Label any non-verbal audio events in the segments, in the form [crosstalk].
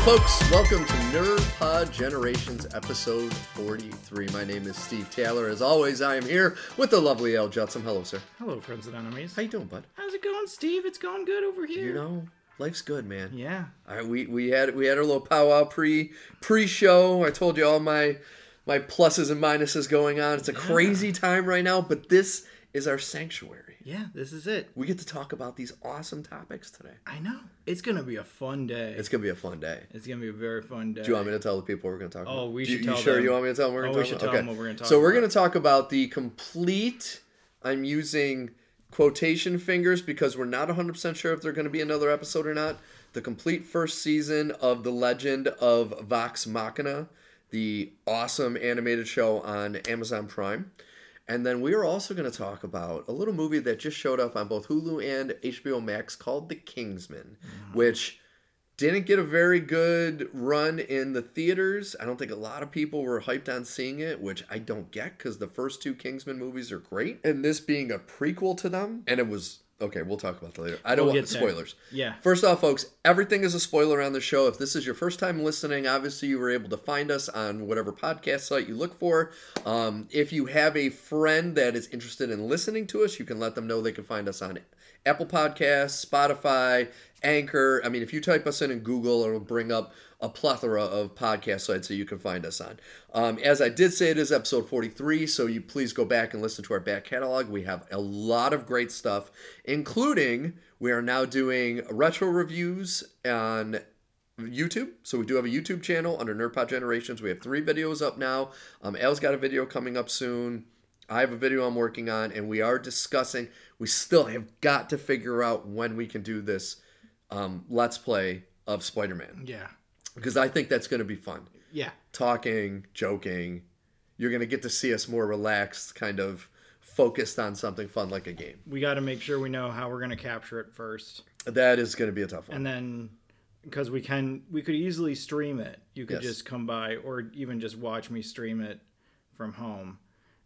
Hello, folks. Welcome to Nerd Pod Generations, episode 43. My name is Steve Taylor. As always, I am here with the lovely Al Judson. Hello, sir. Hello, friends and enemies. How you doing, bud? How's it going, Steve? It's going good over here. You know, life's good, man. Yeah. All right, we we had we had our little powwow pre pre show. I told you all my my pluses and minuses going on. It's a crazy time right now, but this is our sanctuary. Yeah, this is it. We get to talk about these awesome topics today. I know. It's gonna be a fun day. It's gonna be a fun day. It's gonna be a very fun day. Do you want me to tell the people we're going to talk oh, about? Oh, we Do should you tell sure them. you want me to tell them we're Oh, going we to should talk tell about? them what we're gonna talk So we're going to talk about the complete. I'm using quotation fingers because we're not 100% sure if they're going to be another episode or not. The complete first season of The Legend of Vox Machina, the awesome animated show on Amazon Prime. And then we are also going to talk about a little movie that just showed up on both Hulu and HBO Max called The Kingsman, mm. which didn't get a very good run in the theaters. I don't think a lot of people were hyped on seeing it, which I don't get because the first two Kingsman movies are great. And this being a prequel to them, and it was okay, we'll talk about that later. I don't We'll want get there. spoilers. Yeah. First off, folks, everything is a spoiler on the show. If this is your first time listening, obviously you were able to find us on whatever podcast site you look for. Um, if you have a friend that is interested in listening to us, you can let them know they can find us on Apple Podcasts, Spotify, Anchor. I mean, if you type us in in Google, it'll bring up a plethora of podcast sites that you can find us on. Um, as I did say, it is episode 43, so you please go back and listen to our back catalog. We have a lot of great stuff, including we are now doing retro reviews on YouTube. So we do have a YouTube channel under NerdPod Generations. We have three videos up now. Um, Al's got a video coming up soon. I have a video I'm working on, and we are discussing. We still have got to figure out when we can do this um, Let's Play of Spider Man Yeah. Because I think that's going to be fun. Yeah. Talking, joking. You're going to get to see us more relaxed, kind of focused on something fun like a game. We got to make sure we know how we're gonna capture it first, That is going to be a tough one. and then because we can, we could easily stream it. You could Yes. just come by, or even just watch me stream it from home,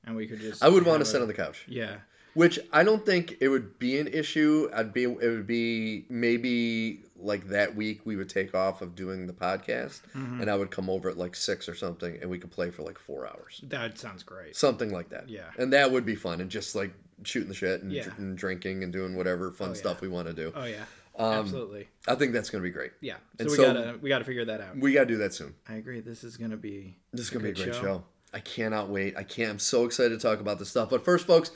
and we could just. I would want to sit on the couch. Yeah. Which I don't think it would be an issue. I'd be it would be maybe like that week we would take off of doing the podcast Mm-hmm. and I would come over at like six or something and we could play for like four hours. That sounds great. Something like that. Yeah. And that would be fun and just like shooting the shit and, Yeah. dr- and drinking and doing whatever fun yeah. stuff we want to do. Oh yeah. Um, Absolutely. I think that's gonna be great. Yeah. So and we so- gotta we gotta figure that out. We gotta do that soon. I agree. This is gonna be This is gonna be a great show. show. I cannot wait. I can't. I'm so excited to talk about this stuff. But first, folks,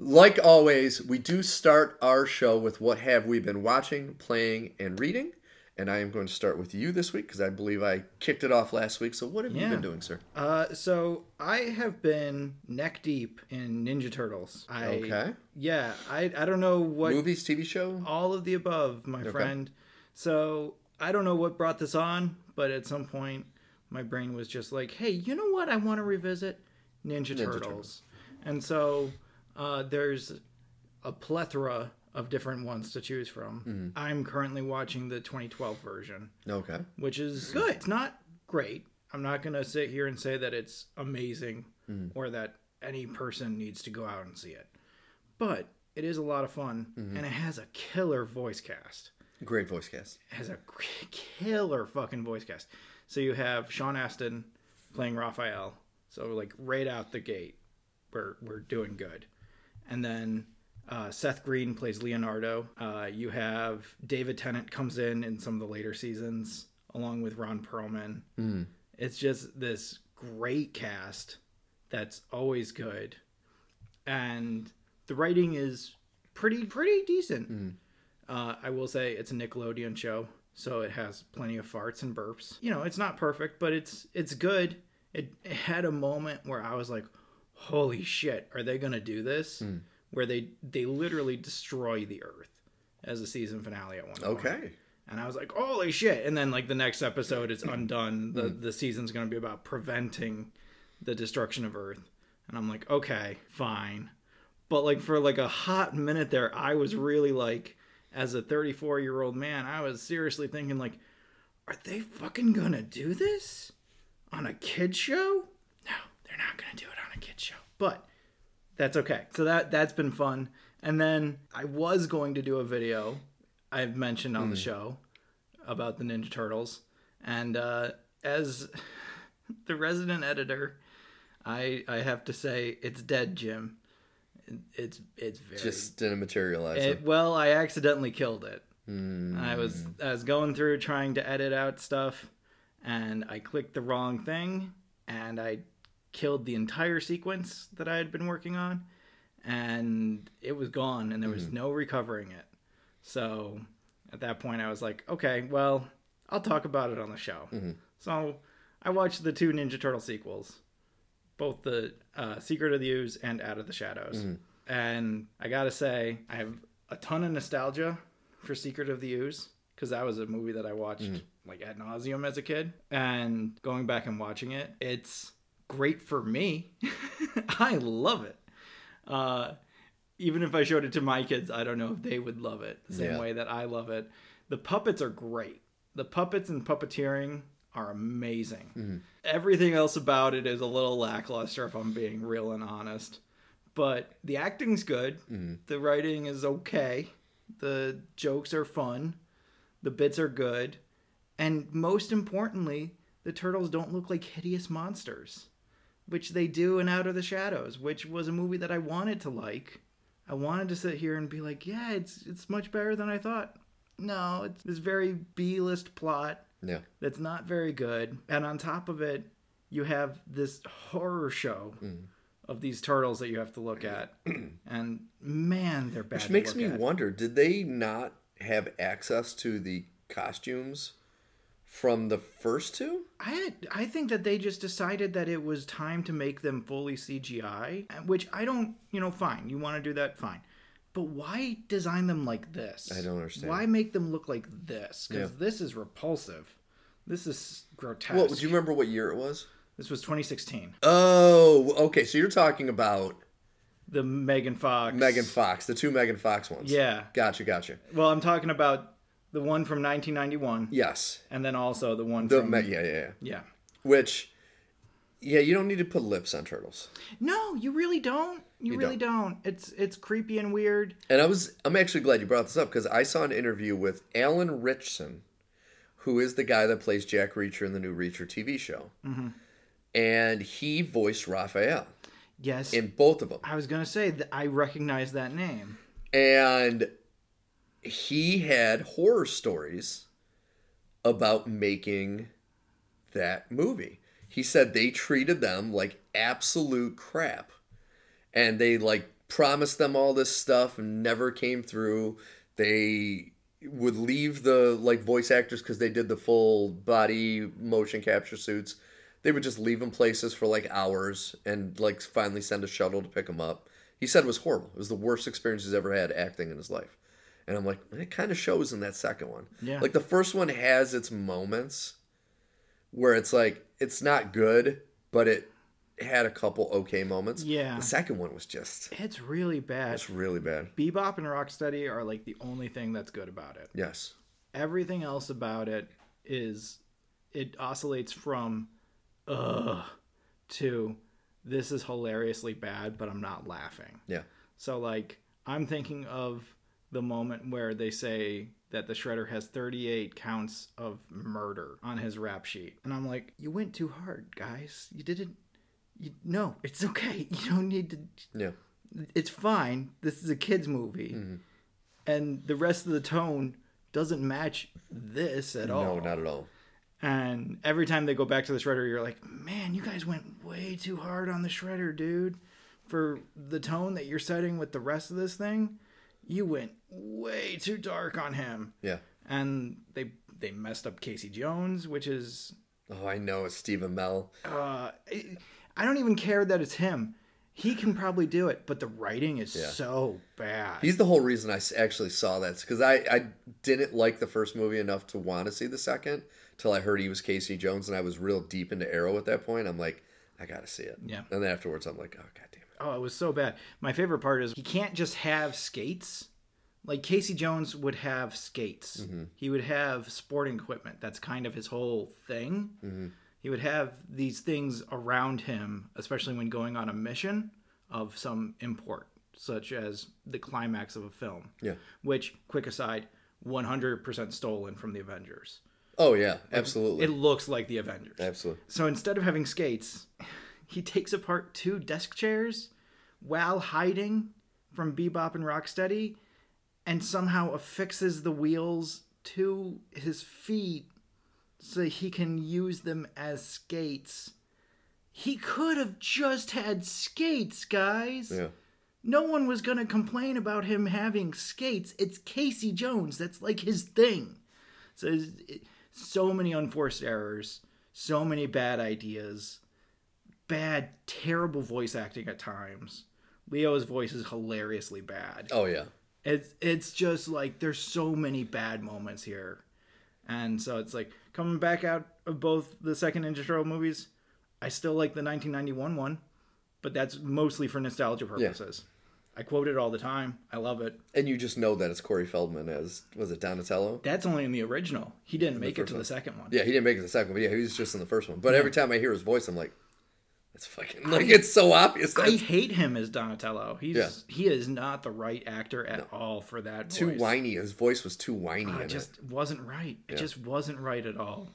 like always, we do start our show with what have we been watching, playing, and reading. And I am going to start with you this week because I believe I kicked it off last week. So what have you been doing, sir? Uh, so I have been neck deep in Ninja Turtles. I, Okay. Yeah, I I don't know what Movies, TV show. all of the above, my friend. So I don't know what brought this on, but at some point my brain was just like, "Hey, you know what? I want to revisit Ninja, Turtles. Turtles. And so uh, there's a plethora of different ones to choose from. Mm-hmm. I'm currently watching the 2012 version Okay. which is good. It's not great. I'm not going to sit here and say that it's amazing or that any person needs to go out and see it. But it is a lot of fun and it has a killer voice cast. Great voice cast. It has a killer fucking voice cast. So you have Sean Astin playing Raphael. So like right out the gate, we're we're doing good. And then uh, Seth Green plays Leonardo. Uh, you have David Tennant comes in in some of the later seasons along with Ron Perlman. It's just this great cast that's always good, and the writing is pretty pretty decent. Uh, I will say it's a Nickelodeon show, so it has plenty of farts and burps. You know, it's not perfect, but it's it's good. It, it had a moment where I was like, "Holy shit, are they gonna do this?" Hmm. Where they they literally destroy the Earth as a season finale at one point. Okay. And I was like, "Holy shit!" And then like the next episode is undone. Hmm. the The season's gonna be about preventing the destruction of Earth, and I'm like, "Okay, fine." But like for like a hot minute there, I was really like, as a 34 year old man, I was seriously thinking like, "Are they fucking gonna do this on a kid show?" No, they're not gonna do it kid show. But that's okay. So that that's been fun. And then I was going to do a video I've mentioned on the show about the Ninja Turtles, And uh, as [laughs] the resident editor, I I have to say it's dead, Jim. It's it's very Just didn't materialize. it, well, I accidentally killed it. Hmm. I was I was going through trying to edit out stuff, and I clicked the wrong thing, and I killed the entire sequence that I had been working on, and it was gone, and there was mm-hmm. no recovering it. So at that point, I was like, okay, well, I'll talk about it on the show. Mm-hmm. So I watched the two Ninja Turtle sequels, both the uh, Secret of the Ooze and Out of the Shadows, mm-hmm. and I gotta say, I have a ton of nostalgia for Secret of the Ooze because that was a movie that I watched like ad nauseum as a kid, and going back and watching it, it's great for me. [laughs] I love it. Uh, even if I showed it to my kids, I don't know if they would love it the same Yeah. way that I love it. The puppets are great. The puppets and puppeteering are amazing. Everything else about it is a little lackluster, if I'm being real and honest. But the acting's good. The writing is okay. The jokes are fun. The bits are good. And most importantly, the turtles don't look like hideous monsters, which they do in Out of the Shadows, which was a movie that I wanted to like. I wanted to sit here and be like, yeah, it's it's much better than I thought. No, it's this very B-list plot yeah. that's not very good. And on top of it, you have this horror show mm. of these turtles that you have to look at. [clears throat] and man, they're bad. Which makes me at. wonder: Did they not have access to the costumes from the first two? I I think that they just decided that it was time to make them fully CGI, which I don't, you know, fine. You want to do that, fine. But why design them like this? I don't understand. Why make them look like this? Because Yeah. this is repulsive. This is grotesque. Well, do you remember what year it was? This was 2016. Oh, okay. So you're talking about The Megan Fox. Megan Fox, the two Megan Fox ones. Yeah. Gotcha, gotcha. Well, I'm talking about the one from 1991, Yes. and then also the one The from yeah, yeah, yeah. yeah. Which, yeah, you don't need to put lips on turtles. No, you really don't. You, really don't. It's it's creepy and weird. And I was, I'm actually glad you brought this up because I saw an interview with Alan Ritchson, who is the guy that plays Jack Reacher in the new Reacher TV show, Mm-hmm. and he voiced Raphael Yes, in both of them. I was gonna say that I recognize that name. and he had horror stories about making that movie. He said they treated them like absolute crap. And they like promised them all this stuff and never came through. They would leave the like voice actors cuz they did the full body motion capture suits. They would just leave them places for like hours and like finally send a shuttle to pick them up. He said it was horrible. It was the worst experience he's ever had acting in his life. And I'm like, it kind of shows in that second one. Yeah. Like the first one has its moments where it's like it's not good, but it had a couple okay moments. Yeah. The second one was just It's really bad. it's really bad. Bebop and Rocksteady are like the only thing that's good about it. Yes. Everything else about it is it oscillates from ugh to this is hilariously bad, but I'm not laughing. Yeah. So like I'm thinking of the moment where they say that the shredder has 38 counts of murder on his rap sheet. And I'm like, you went too hard, guys. You didn't you no, it's okay. [laughs] You don't need to Yeah. it's fine. This is a kids movie. Mm-hmm. And the rest of the tone doesn't match this at all. No, not at all. And every time they go back to the shredder, you're like, man, you guys went way too hard on the shredder, dude. For the tone that you're setting with the rest of this thing, you went way too dark on him. Yeah. And they they messed up Casey Jones, which is Oh, I know it's Stephen Amell. uh, I- don't even care that it's him. He can probably do it, but the writing is so bad. He's the whole reason I actually saw that because I, I didn't like the first movie enough to want to see the second till I heard he was Casey Jones and I was real deep into Arrow at that point. I'm like, I gotta see it. Yeah. And then afterwards, I'm like, oh god damn. Oh, it was so bad. My favorite part is he can't just have skates. Like Casey Jones would have skates. Mm-hmm. He would have sporting equipment. That's kind of his whole thing. Mm-hmm. He would have these things around him, especially when going on a mission of some import, such as the climax of a film. Yeah. Which, quick aside, 100% stolen from the Avengers. Oh yeah, absolutely, It looks like the Avengers. absolutely. So instead of having skates, he takes apart two desk chairs while hiding from Bebop and Rocksteady and somehow affixes the wheels to his feet so he can use them as skates. He could have just had skates, guys. Yeah. No one was going to complain about him having skates. It's Casey Jones. That's like his thing. So, so many unforced errors, so many bad ideas, bad, terrible voice acting at times. Leo's voice is hilariously bad. Oh yeah. It's it's just like there's so many bad moments here, and so it's like coming back out of both the second Ninja Turtle movies. I still like the 1991 one, but that's mostly for nostalgia purposes. I quote it all the time. I love it. And you just know that it's Corey Feldman as was it Donatello? That's only in the original. He didn't make it to one. the second one. Yeah, he didn't make it to the second, but yeah, he was just in the first one. But every time I hear his voice, I'm like, it's fucking like it's so obvious. I hate him as Donatello. He's Yeah. he is not the right actor at all for that too voice. whiny. His voice was too whiny in it it. just wasn't right. It just wasn't right at all.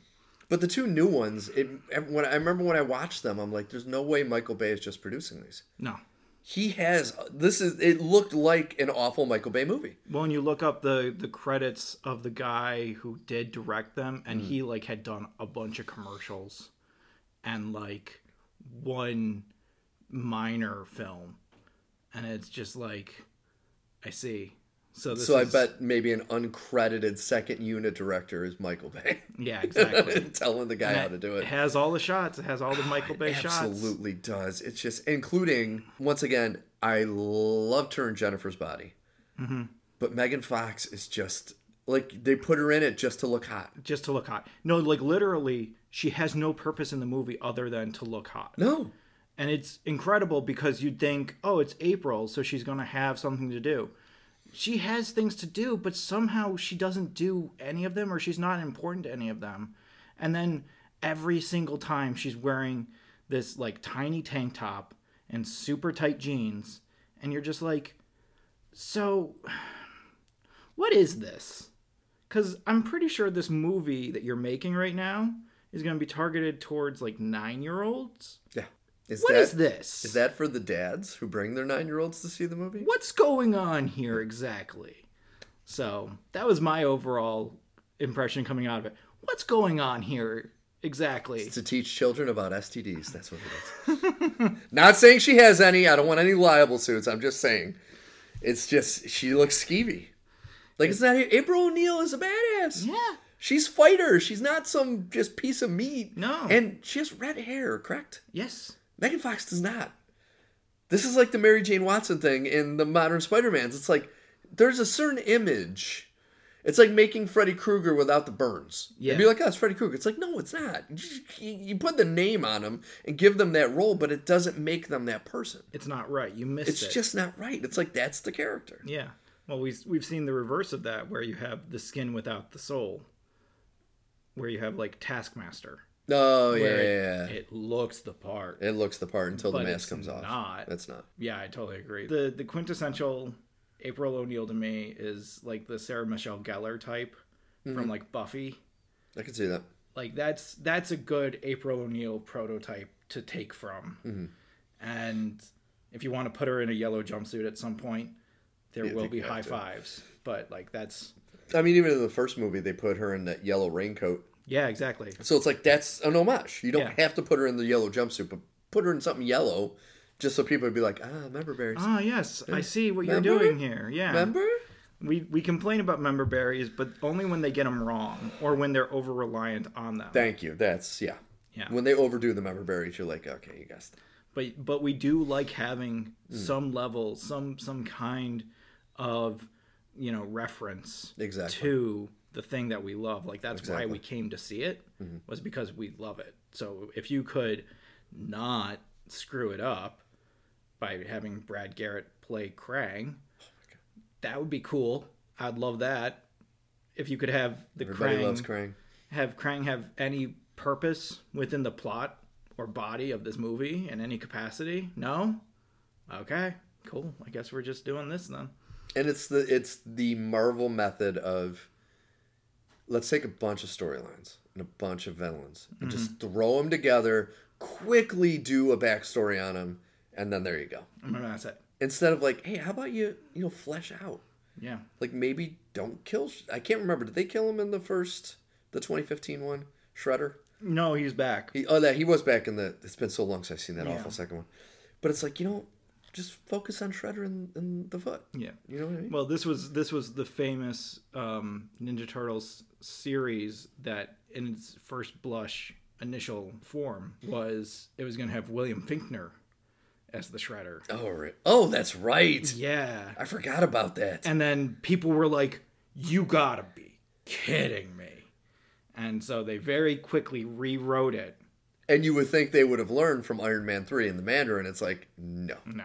But the two new ones, it when I remember when I watched them, I'm like, there's no way Michael Bay is just producing these. No. He has this is it looked like an awful Michael Bay movie. Well, when you look up the the credits of the guy who did direct them, and Mm. he like had done a bunch of commercials, and like one minor film, and it's just like, I see. So this so I bet maybe an uncredited second unit director is Michael Bay. yeah, [laughs] exactly. telling the guy how to do It it. has all the shots. It has all the Michael Bay shots. Absolutely does. It's just including once again. I loved her in Jennifer's Body, Mm-hmm. but Megan Fox is just like they put her in it just to look hot. Just to look hot. No, like literally, she has no purpose in the movie other than to look hot. No, And it's incredible because you'd think, oh, it's April, so she's going to have something to do. She has things to do, but somehow she doesn't do any of them or she's not important to any of them. And then every single time she's wearing this like tiny tank top and super tight jeans, and you're just like, so [sighs] what is this? Because I'm pretty sure this movie that you're making right now is going to be targeted towards like nine year olds. yeah. Is What that is this? is that for the dads who bring their nine year olds to see the movie? What's going on here exactly? So that was my overall impression coming out of it. What's going on here exactly? It's to teach children about STDs. That's what it is. [laughs] Not saying she has any. I don't want any liable suits. I'm just saying. It's just she looks skeevy. Like it's not April O'Neil is a badass. Yeah. She's fighter. She's not some just piece of meat. No. And she has red hair, correct? Yes. Megan Fox does not. This is like the Mary Jane Watson thing in the modern Spider-Mans. It's like there's a certain image. It's like making Freddy Krueger without the burns. Yeah. You'd be like, oh, it's Freddy Krueger. It's like, no, it's not. You, put the name on them and give them that role, but it doesn't make them that person. It's not right. You missed It's it. just not right. It's like that's the character. Yeah. Well, we've, we've seen the reverse of that, where you have the skin without the soul, where you have like Taskmaster, Oh yeah, where yeah, it, yeah. it looks the part. It looks the part until the mask comes off. not. That's not. Yeah, I totally agree. The the quintessential April O'Neil to me is like the Sarah Michelle Gellar type Mm-hmm. from like Buffy. I can see that. Like that's that's a good April O'Neil prototype to take from. Mm-hmm. And if you want to put her in a yellow jumpsuit at some point, there Yeah, will be high fives. But like that's I mean, even in the first movie, they put her in that yellow raincoat. yeah, exactly. So it's like that's an homage. You don't Yeah. have to put her in the yellow jumpsuit, but put her in something yellow, just so people would be like, ah, member berries. Ah, yes, I see what you're doing here. Yeah, Member? we we complain about member berries, but only when they get them wrong or when they're over reliant on them. Thank you. That's yeah. Yeah. When they overdo the member berries, you're like, okay, you guys. but but we do like having Hmm. some level some some kind of you know reference Exactly. to the thing that we love like that's why Exactly. Mm-hmm. we came to see it was because we love it so if you could not screw it up by having brad garrett play krang Oh that would be cool i'd love that if you could have the Everybody krang, loves Krang. have Krang have any purpose within the plot or body of this movie in any capacity? No? Okay, cool. I guess we're just doing this then. And it's the it's the Marvel method of let's take a bunch of storylines and a bunch of villains and Mm-hmm. just throw them together, quickly do a backstory on them, and then there you go. And that's it. Instead of like, hey, how about you, you know, flesh out? Yeah. Like maybe don't kill. I can't remember. Did they kill him in the first, the 2015 one, Shredder? No, he's back. He, oh, that he was back in the. It's been so long since I've seen that Yeah. awful second one. But it's like you know, just focus on Shredder and, and the foot. Yeah. You know what I mean? Well, this was this was the famous um, Ninja Turtles series that, in its first blush initial form, was it was going to have William Fichtner as the Shredder. oh right. Oh, that's right. Yeah, I forgot about that. and then people were like, "You gotta be kidding me!" And so they very quickly rewrote it. And you would think they would have learned from Iron Man three and the Mandarin. It's like no, No,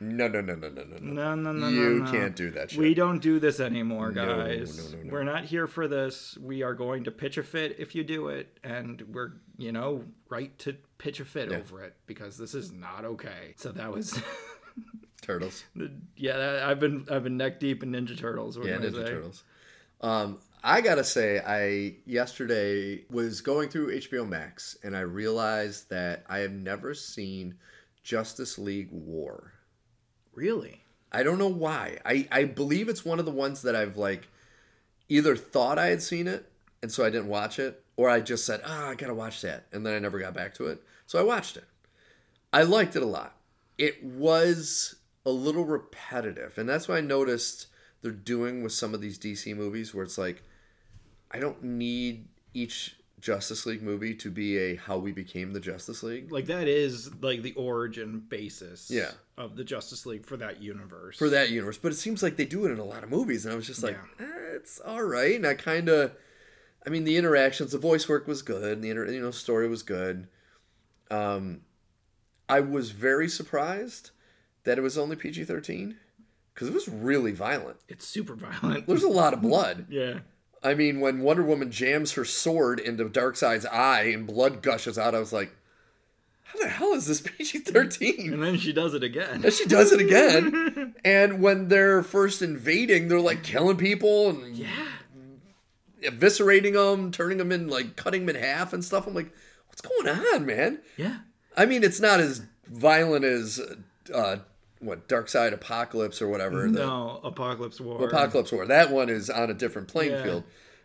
no, no, no, no, no, no, no. no, no, no, You no, no. can't do that shit. We don't do this anymore, guys. no, no, no. no. We're not here for this. We are going to pitch a fit if you do it, and we're, you know, right to pitch a fit over it because this is not okay. So that was, [laughs] Turtles. yeah. I've been I've been neck deep in Ninja Turtles. What Yeah, Ninja say? Turtles. Um, I gotta say, I yesterday was going through HBO Max and I realized that I have never seen Justice League War. Really? I don't know why. I, I believe it's one of the ones that I've like either thought I had seen it and so I didn't watch it, or I just said, ah, I gotta watch that, and then I never got back to it. So I watched it. I liked it a lot. It was a little repetitive, and that's what I noticed they're doing with some of these DC movies where it's like, I don't need each Justice League movie to be a how we became the Justice League. Like that is like the origin basis. Yeah. Of the Justice League for that universe. for that universe. But it seems like they do it in a lot of movies, and I was just like, eh, it's all right. And I kind of, I mean, the interactions, the voice work was good, and the inter, you know story was good. Um, I was very surprised that it was only PG thirteen because it was really violent. It's super violent. There's a lot of blood. [laughs] yeah. I mean, when Wonder Woman jams her sword into Darkseid's eye and blood gushes out, I was like, how the hell is this PG thirteen? And then she does it again. And she does it again. [laughs] and when they're first invading, they're like killing people and yeah. eviscerating them, turning them in, like cutting them in half and stuff. I'm like, what's going on, man? Yeah. I mean, it's not as violent as uh, what Dark Side Apocalypse or whatever. the No, Apokolips War. Apokolips War. That one is on a different playing Yeah. field.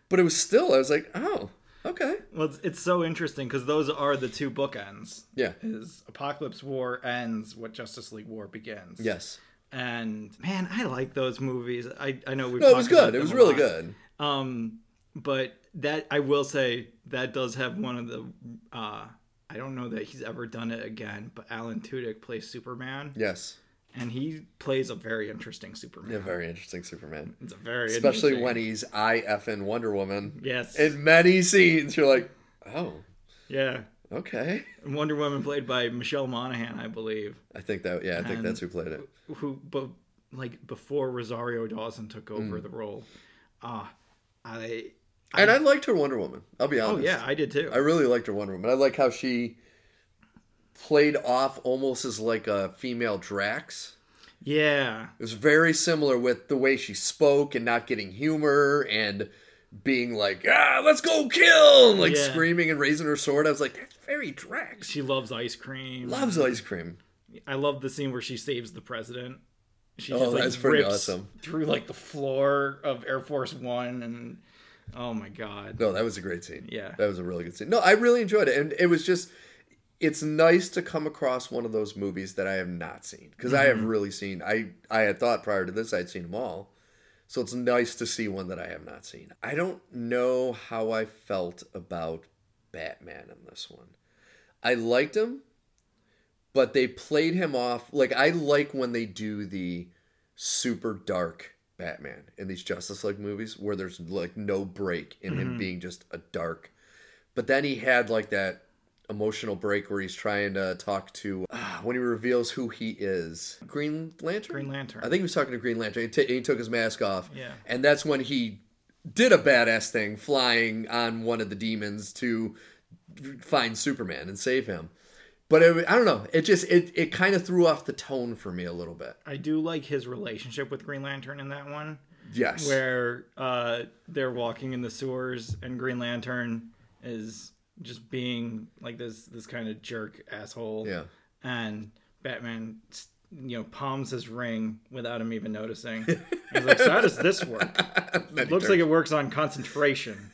But it was still, I was like, oh, okay. Well, it's, it's so interesting because those are the two bookends. Yeah. Is Apokolips War ends what Justice League War begins. Yes. And man, I like those movies. I I know we. No, it was good. It was really good. Um, but that I will say that does have one of the. uh I don't know that he's ever done it again, but Alan Tudyk plays Superman, Yes. And he plays a very interesting Superman. Yeah, very interesting Superman. It's a very Especially when he's I effing Wonder Woman. yes, in many scenes you're like oh yeah. okay Wonder Woman played by Michelle Monaghan, I believe. i think that yeah i think And- that's who played it who but like before Rosario Dawson took Mm. over the role. Ah, I and i liked her wonder woman i'll be honest. oh honest yeah, I did too. i really liked her wonder woman i like how she played off almost as like a female drax yeah, it was very similar with the way she spoke and not getting humor and being like ah let's go kill and like Yeah. screaming and raising her sword i was like that's very drax she loves ice cream. loves ice cream I love the scene where she saves the president. She Oh, just like that's pretty rips awesome. through like the floor of Air Force One, and oh my god, No, that was a great scene. Yeah. That was a really good scene. No, I really enjoyed it. And it was just, it's nice to come across one of those movies that I have not seen. Because I Mm-hmm. have really seen, I, I had thought prior to this I'd seen them all. So it's nice to see one that I have not seen. I don't know how I felt about Batman in this one. I liked him, but they played him off. Like, I like when they do the super dark Batman in these Justice League movies where there's like no break in him being just a dark. But then he had like that emotional break where he's trying to talk to ah, when he reveals who he is. Green Lantern. Green Lantern. I think he was talking to Green Lantern. He, t- he took his mask off. Yeah. And that's when he did a badass thing, flying on one of the demons to find Superman and save him. But it, I don't know. It just it it kind of threw off the tone for me a little bit. I do like his relationship with Green Lantern in that one. Yes. where uh, they're walking in the sewers and Green Lantern is just being like this this kind of jerk asshole. Yeah. And Batman, you know, palms his ring without him even noticing. [laughs] He's like, "So how does this work? [laughs] It looks like it works on concentration."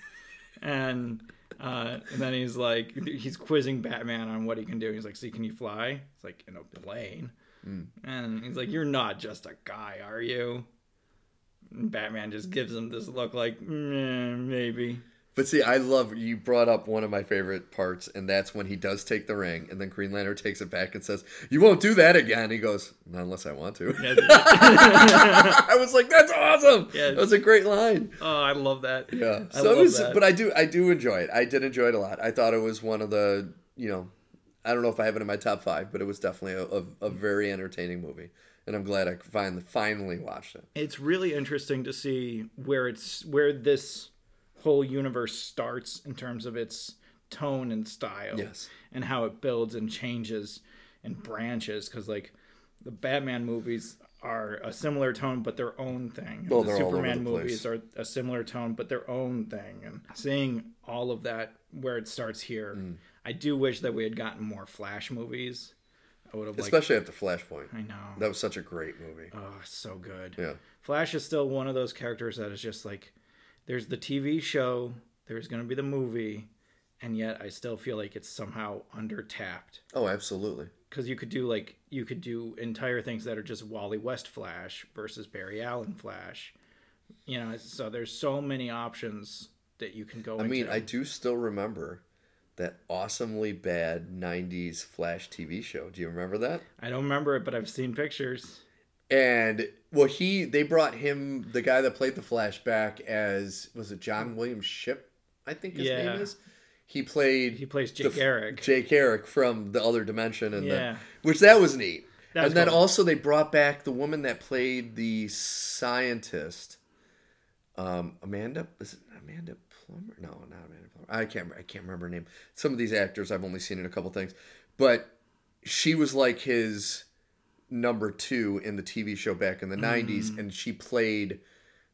And uh, and then he's like, he's quizzing Batman on what he can do. He's like, "See, can you fly?" It's like in a plane. Hmm. And he's like, "You're not just a guy, are you?" And Batman just gives him this look like, "Mm, maybe. But see, I love you brought up one of my favorite parts, and that's when he does take the ring, and then Green Lantern takes it back and says, "You won't do that again." He goes, "Not unless I want to." Yeah. [laughs] [laughs] I was like, "That's awesome." Yeah. That was a great line. oh, I love that. Yeah. I So was, that. but I do, I do enjoy it. I did enjoy it a lot. I thought it was one of the, you know, I don't know if I have it in my top five, but it was definitely a, a, a very entertaining movie, and I'm glad I finally finally watched it. it's really interesting to see where it's where this whole universe starts in terms of its tone and style Yes. and how it builds and changes and branches because like the batman movies are a similar tone but their own thing Well, the they're all over superman the movies are a similar tone but their own thing and seeing all of that where it starts here Mm. i do wish that we had gotten more flash movies i would have Especially after Flashpoint. i know That was such a great movie. oh so good Yeah. Flash is still one of those characters that is just like there's the TV show, there's going to be the movie, and yet I still feel like it's somehow under tapped Oh, absolutely. because you could do like you could do entire things that are just Wally West Flash versus Barry Allen Flash. You know, so there's so many options that you can go I mean, into. I do still remember that awesomely bad 90s Flash TV show. Do you remember that? I don't remember it, but I've seen pictures. And well, he they brought him the guy that played the flashback as was it John William Shipp? I think his Yeah. name is. He played He plays Jay Garrick. Jay Garrick from the other dimension, and Yeah. the, which that was neat. That was and then cool. also they brought back the woman that played the scientist, um, Amanda. Is it Amanda Plummer? No, not Amanda Plummer. I can't. I can't remember her name. Some of these actors I've only seen in a couple things, but she was like his number two in the TV show back in the '90s, mm. and she played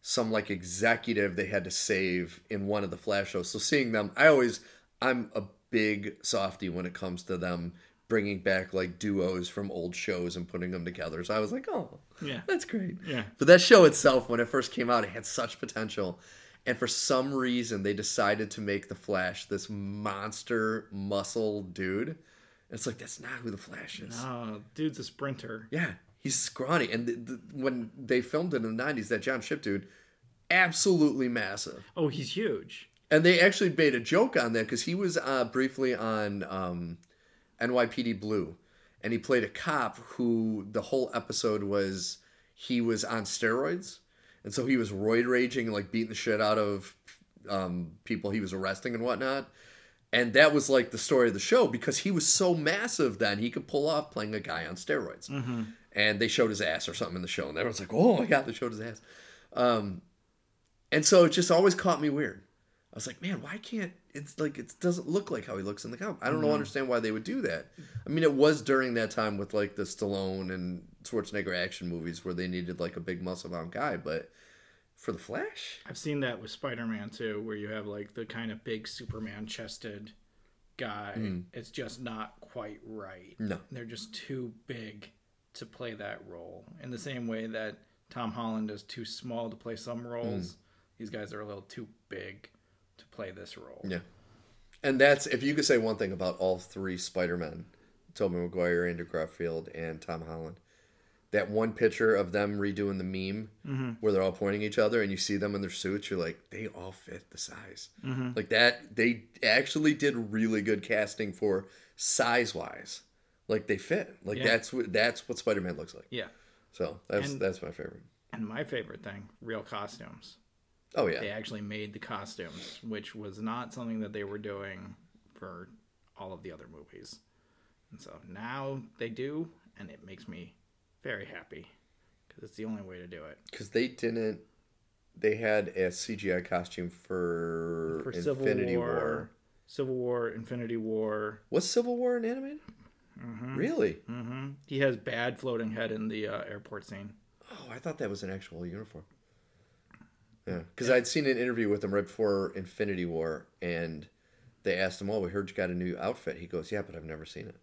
some like executive they had to save in one of the Flash shows. So seeing them, I always I'm a big softy when it comes to them bringing back like duos from old shows and putting them together. So I was like, oh, Yeah. that's great. Yeah. But that show itself, when it first came out, it had such potential. And for some reason, they decided to make the Flash this monster muscle dude. It's like that's not who the Flash is. Oh, dude's a sprinter. Yeah, he's scrawny. And the, the, when they filmed it in the '90s, that John Shipp dude, absolutely massive. Oh, he's huge. And they actually made a joke on that because he was uh, briefly on um, NYPD Blue, and he played a cop who the whole episode was he was on steroids, and so he was roid raging and like beating the shit out of um, people he was arresting and whatnot. And that was like the story of the show because he was so massive then he could pull off playing a guy on steroids. And they showed his ass or something in the show, and everyone's like, "Oh my god, they showed his ass." Um, and so it just always caught me weird. I was like, man, why can't it's like it doesn't look like how he looks in the comic. I don't know understand why they would do that. I mean, it was during that time with like the Stallone and Schwarzenegger action movies where they needed like a big muscle bound guy, but for the Flash, I've seen that with Spider-Man too, where you have like the kind of big Superman chested guy. Hmm. It's just not quite right. no, They're just too big to play that role. In the same way that Tom Holland is too small to play some hmm. roles, these guys are a little too big to play this role. yeah. And that's if you could say one thing about all three Spider Men, Tobey Maguire, Andrew Garfield, and Tom Holland. That one picture of them redoing the meme mm-hmm. where they're all pointing each other and you see them in their suits, you're like, they all fit the size. Mm-hmm. Like that, they actually did really good casting for size wise. Like they fit. Like Yeah. that's what that's what Spider Man looks like. Yeah. So that's And- that's my favorite. And my favorite thing, real costumes. Oh yeah, They actually made the costumes, which was not something that they were doing for all of the other movies. And so now they do, and it makes me very happy because it's the only way to do it. because they didn't. They had a CGI costume for, For Infinity Civil War. War, Civil War, Infinity War. Was Civil War an animated? Really? hmm He has bad floating head in the uh, airport scene. Oh, I thought that was an actual uniform. Yeah, because I'd seen an interview with him right before Infinity War, and they asked him, "Oh, we heard you got a new outfit." He goes, "Yeah, but I've never seen it."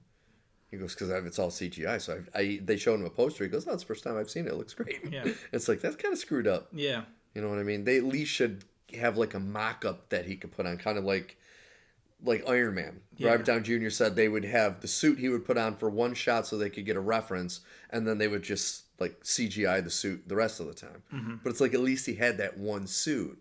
He goes, "Because it's all CGI." So I, I, they showed him a poster. He goes, "No, it's the first time I've seen it. It looks great." Yeah. [laughs] it's like that's kind of screwed up. Yeah. You know what I mean? They at least should have like a mock-up that he could put on, kind of like like Iron Man. Yeah. Robert Downey Jr. said they would have the suit he would put on for one shot so they could get a reference, and then they would just like CGI the suit the rest of the time. Mm-hmm. But it's like at least he had that one suit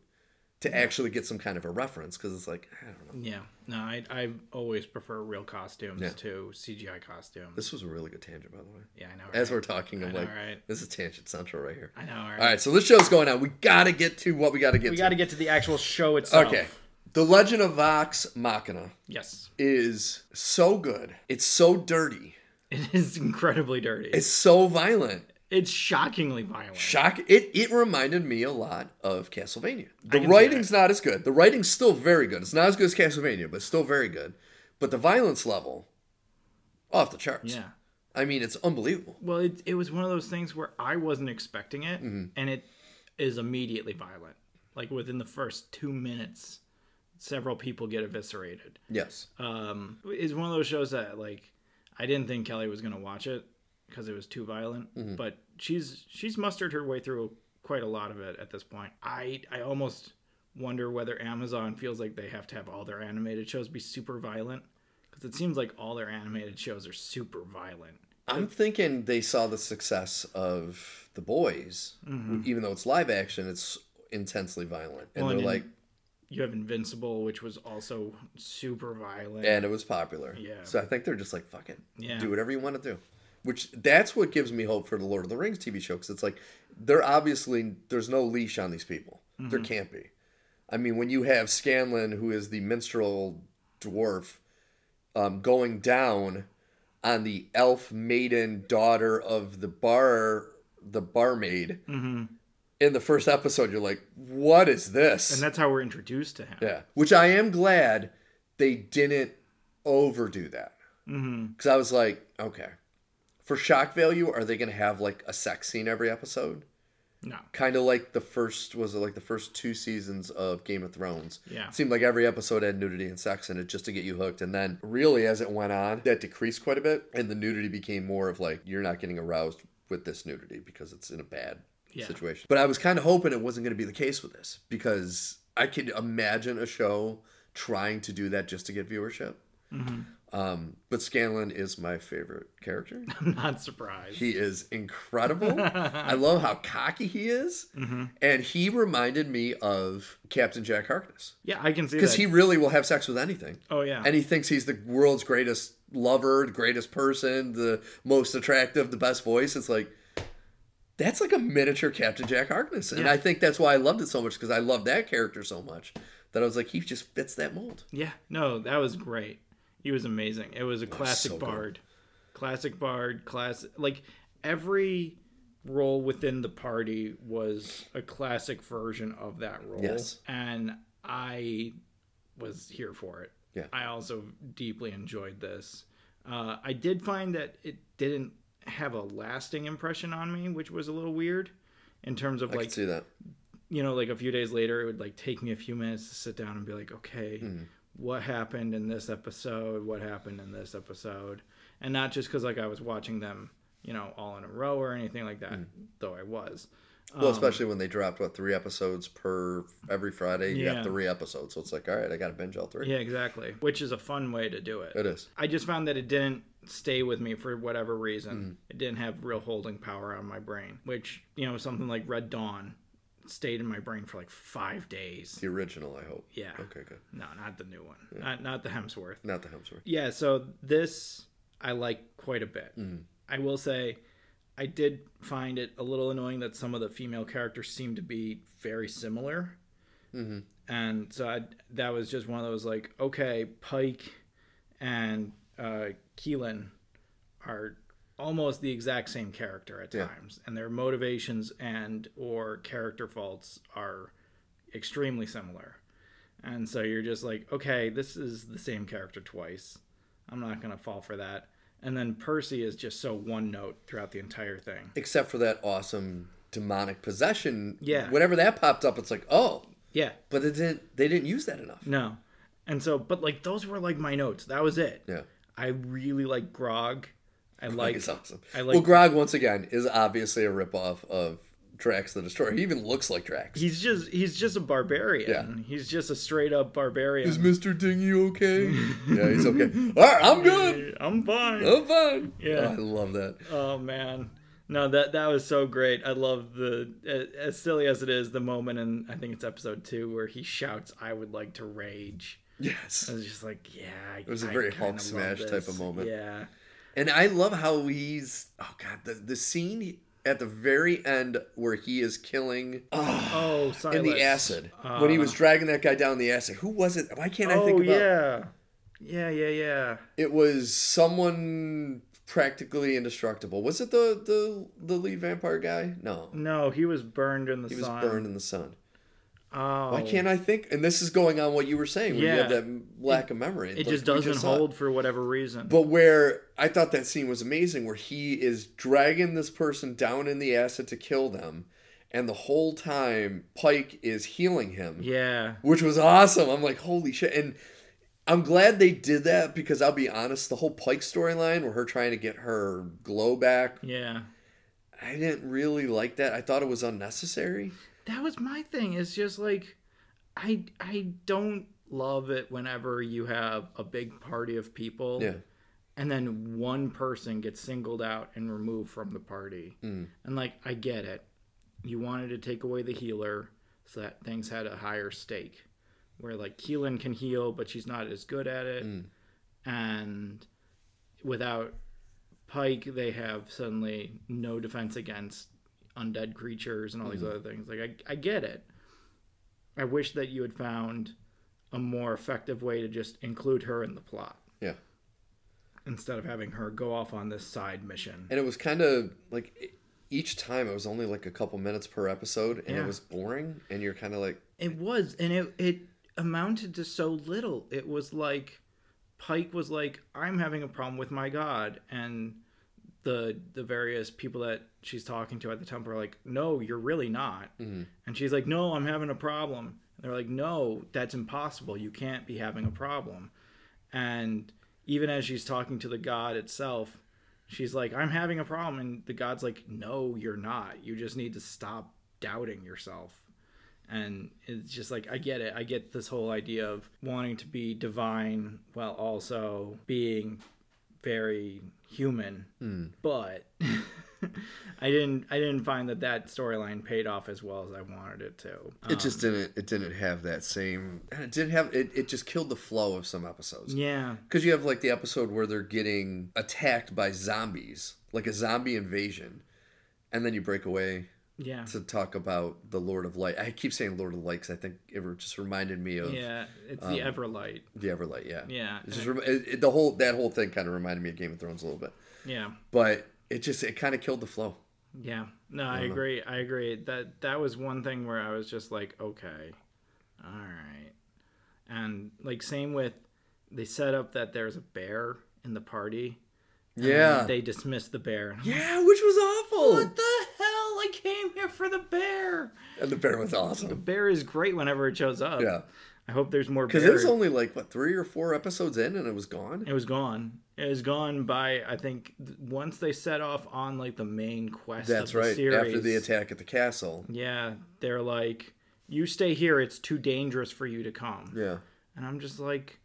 to actually get some kind of a reference because it's like I don't know. Yeah. No, I I always prefer real costumes Yeah. to CGI costumes. This was a really good tangent, by the way. yeah, I know. As we're talking, I'm know, like, right? this is tangent central right here. I know. Right? All right, so this show's going on. We got to get to what we got to get to. We got to get to the actual show itself. Okay. The Legend of Vox Machina Yes. is so good. It's so dirty. It is incredibly dirty. It's so violent. It's shockingly violent. Shock. It it reminded me a lot of Castlevania. The writing's not as good. The writing's still very good. It's not as good as Castlevania, but still very good. But the violence level, off the charts. Yeah. I mean, it's unbelievable. Well, it, it was one of those things where I wasn't expecting it, Mm-hmm. and it is immediately violent. Like within the first two minutes, several people get eviscerated. Yes. Um, it's one of those shows that like I didn't think Kelly was gonna watch it because it was too violent, Mm-hmm. but she's she's mustered her way through quite a lot of it at this point. I I almost wonder whether Amazon feels like they have to have all their animated shows be super violent because it seems like all their animated shows are super violent. I'm thinking they saw the success of The Boys, mm-hmm. even though it's live action, it's intensely violent, and Well, they're and like, You have Invincible, which was also super violent. and it was popular. Yeah. So I think they're just like, fuck it, Yeah. do whatever you want to do. Which that's what gives me hope for the Lord of the Rings TV show because it's like they're obviously there's no leash on these people. There Mm-hmm. can't be. I mean, when you have Scanlan, who is the minstrel dwarf, um, going down on the elf maiden daughter of the bar, the barmaid. hmm In the first episode, you're like, "What is this?" and that's how we're introduced to him. Yeah, which I am glad they didn't overdo that. Because I was like, okay, for shock value, are they going to have like a sex scene every episode? No. Kind of like the first, was it like the first two seasons of Game of Thrones? Yeah. It seemed like every episode had nudity and sex in it just to get you hooked. And then, really, as it went on, that decreased quite a bit. And the nudity became more of like, you're not getting aroused with this nudity because it's in a bad Yeah. situation. But I was kind of hoping it wasn't going to be the case with this because I could imagine a show trying to do that just to get viewership. Mm-hmm. Um, but Scanlan is my favorite character. [laughs] I'm not surprised. He is incredible. [laughs] I love how cocky he is. Mm-hmm. And he reminded me of Captain Jack Harkness yeah, I can see that. because he really will have sex with anything. oh yeah. And he thinks he's the world's greatest lover, the greatest person, the most attractive, the best voice. It's like, that's like a miniature Captain Jack Harkness. And Yeah. I think that's why I loved it so much because I love that character so much that I was like, he just fits that mold. yeah. No, that was great. He was amazing. It was a classic so good. bard. Classic bard, classic like every role within the party was a classic version of that role. Yes. And I was here for it. Yeah. I also deeply enjoyed this. Uh, I did find that it didn't have a lasting impression on me, which was a little weird in terms of I like see that. you know, like a few days later, it would like take me a few minutes to sit down and be like, okay, Hmm. What happened in this episode? What happened in this episode? And not just because like I was watching them, you know, all in a row or anything like that, mm. though I was. Well, um, especially when they dropped what three episodes per every Friday. You Yeah. got three episodes, so it's like, all right, I got to binge all three. Yeah, exactly. Which is a fun way to do it. It is. I just found that it didn't stay with me for whatever reason. Mm. It didn't have real holding power on my brain, which, you know, something like Red Dawn stayed in my brain for like five days. The original, I hope. Yeah. Okay, good. No, not the new one. Not not the Hemsworth. Not the Hemsworth. Yeah, so this I like quite a bit. I will say I did find it a little annoying that some of the female characters seem to be very similar. Mm-hmm. And so I, that was just one of those like, okay, Pike and uh, Keyleth are almost the exact same character at Yeah. times, and their motivations and or character faults are extremely similar. And so you're just like, okay, this is the same character twice. I'm not gonna fall for that. And then Percy is just so one note throughout the entire thing. Except for that awesome demonic possession. Yeah. Whenever that popped up, it's like, oh, Yeah. but it didn't. They didn't use that enough. No. And so, but like those were like my notes. That was it. Yeah. I really like Grog. I [laughs] Like, it's awesome. I like- well, Grog once again is obviously a ripoff of Drax the Destroyer. He even looks like Drax. He's just he's just a barbarian. Yeah. He's just a straight up barbarian. Is Mr. Dingy okay? [laughs] yeah, he's okay. All right, I'm good. I'm fine. I'm fine. Yeah. Oh, I love that. Oh man, no that that was so great. I love the as silly as it is, the moment in I think it's episode two where he shouts, "I would like to rage." Yes. I was just like, yeah. It was a very Hulk smash type of moment. Yeah. And I love how he's oh god, the the scene at the very end where he is killing oh, Oh, in the acid. when he was uh. dragging that guy down the acid. Who was it? Why can't I Oh think about yeah. Yeah, yeah, yeah. it was someone practically indestructible. Was it the the the lead vampire guy? No. No, he was burned in the He was burned in the sun. Oh, Why can't I think? And this is going on what you were saying. When you have Yeah. that lack of memory. it just doesn't it. hold for whatever reason? But where I thought that scene was amazing, where he is dragging this person down in the acid to kill them, and the whole time Pike is healing him, yeah. which was awesome. I'm like, holy shit! And I'm glad they did that because I'll be honest, the whole Pike storyline, where her trying to get her glow back, Yeah. I didn't really like that. I thought it was unnecessary. That was my thing it's just like i i don't love it whenever you have a big party of people Yeah, and then one person gets singled out and removed from the party Mm. and like i get it you wanted to take away the healer so that things had a higher stake where like Keyleth can heal but she's not as good at it Mm. and without pike they have suddenly no defense against undead creatures and all these Mm-hmm. other things like I, I get it i wish that you had found a more effective way to just include her in the plot yeah. instead of having her go off on this side mission And it was kind of like each time it was only like a couple minutes per episode, and Yeah. it was boring. And you're kind of like, It was, and it it amounted to so little. It was like Pike was like, "I'm having a problem with my god," and the the various people that she's talking to at the temple are like, "No, you're really not." Mhm. And she's like, "No, I'm having a problem." And they're like, "No, that's impossible. You can't be having a problem." And even as she's talking to the god itself, she's like, "I'm having a problem," and the god's like, "No, you're not. You just need to stop doubting yourself." and it's just like I get it. I get this whole idea of wanting to be divine while also being very human. But [laughs] I didn't I didn't find that that storyline paid off as well as I wanted it to. it just um, didn't. It didn't have that same. It didn't have. It, it just killed the flow of some episodes. yeah. Because you have like the episode where they're getting attacked by zombies, like a zombie invasion, and then you break away Yeah. to talk about the Lord of Light. I keep saying Lord of Light because I think it just reminded me of Yeah, it's the um, Everlight. the Everlight. Yeah, Yeah. It just it, it- the whole that whole thing kind of reminded me of Game of Thrones a little bit, Yeah. but it just it kind of killed the flow. Yeah. No, I agree. I agree. That that was one thing where I was just like, okay. All right. And like same with they set up that there's a bear in the party. Yeah, They dismissed the bear. Like, yeah, which was awful. what the hell? I came here for the bear. And the bear was awesome. The bear is great whenever it shows up. Yeah, I hope there's more because it was only like what three or four episodes in, and it was gone. It was gone. It was gone by I think once they set off on like the main quest. That's of the right. Series, After the attack at the castle. Yeah, they're like, you stay here. It's too dangerous for you to come. Yeah. And I'm just like,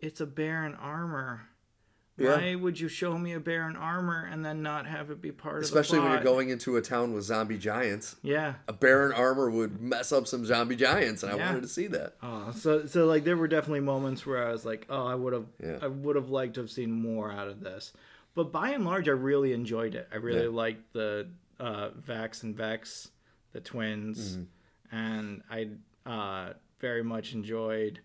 it's a bear in armor. Yeah. Why would you show me a bear in armor and then not have it be part Especially of the when you're going into a town with zombie giants. Yeah. A bear in armor would mess up some zombie giants, and I wanted to see that. Oh, so so like there were definitely moments where I was like, oh, I would have, Yeah. I would have liked to have seen more out of this. But by and large, I really enjoyed it. I really Yeah. liked the uh, Vax and Vex, the twins, Mm-hmm. and I uh, very much enjoyed,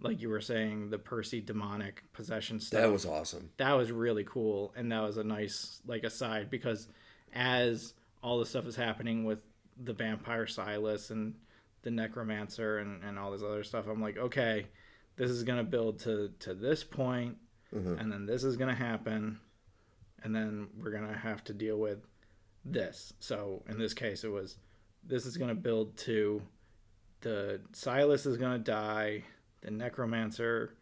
like you were saying, the Percy demonic possession stuff. That was awesome. that was really cool and that was a nice like aside because as all the stuff is happening with the vampire silas and the necromancer and, and all this other stuff i'm like okay this is going to build to to this point, Mhm. and then this is going to happen and then we're going to have to deal with this. So in this case, it was this is going to build to the Silas is going to die, the necromancer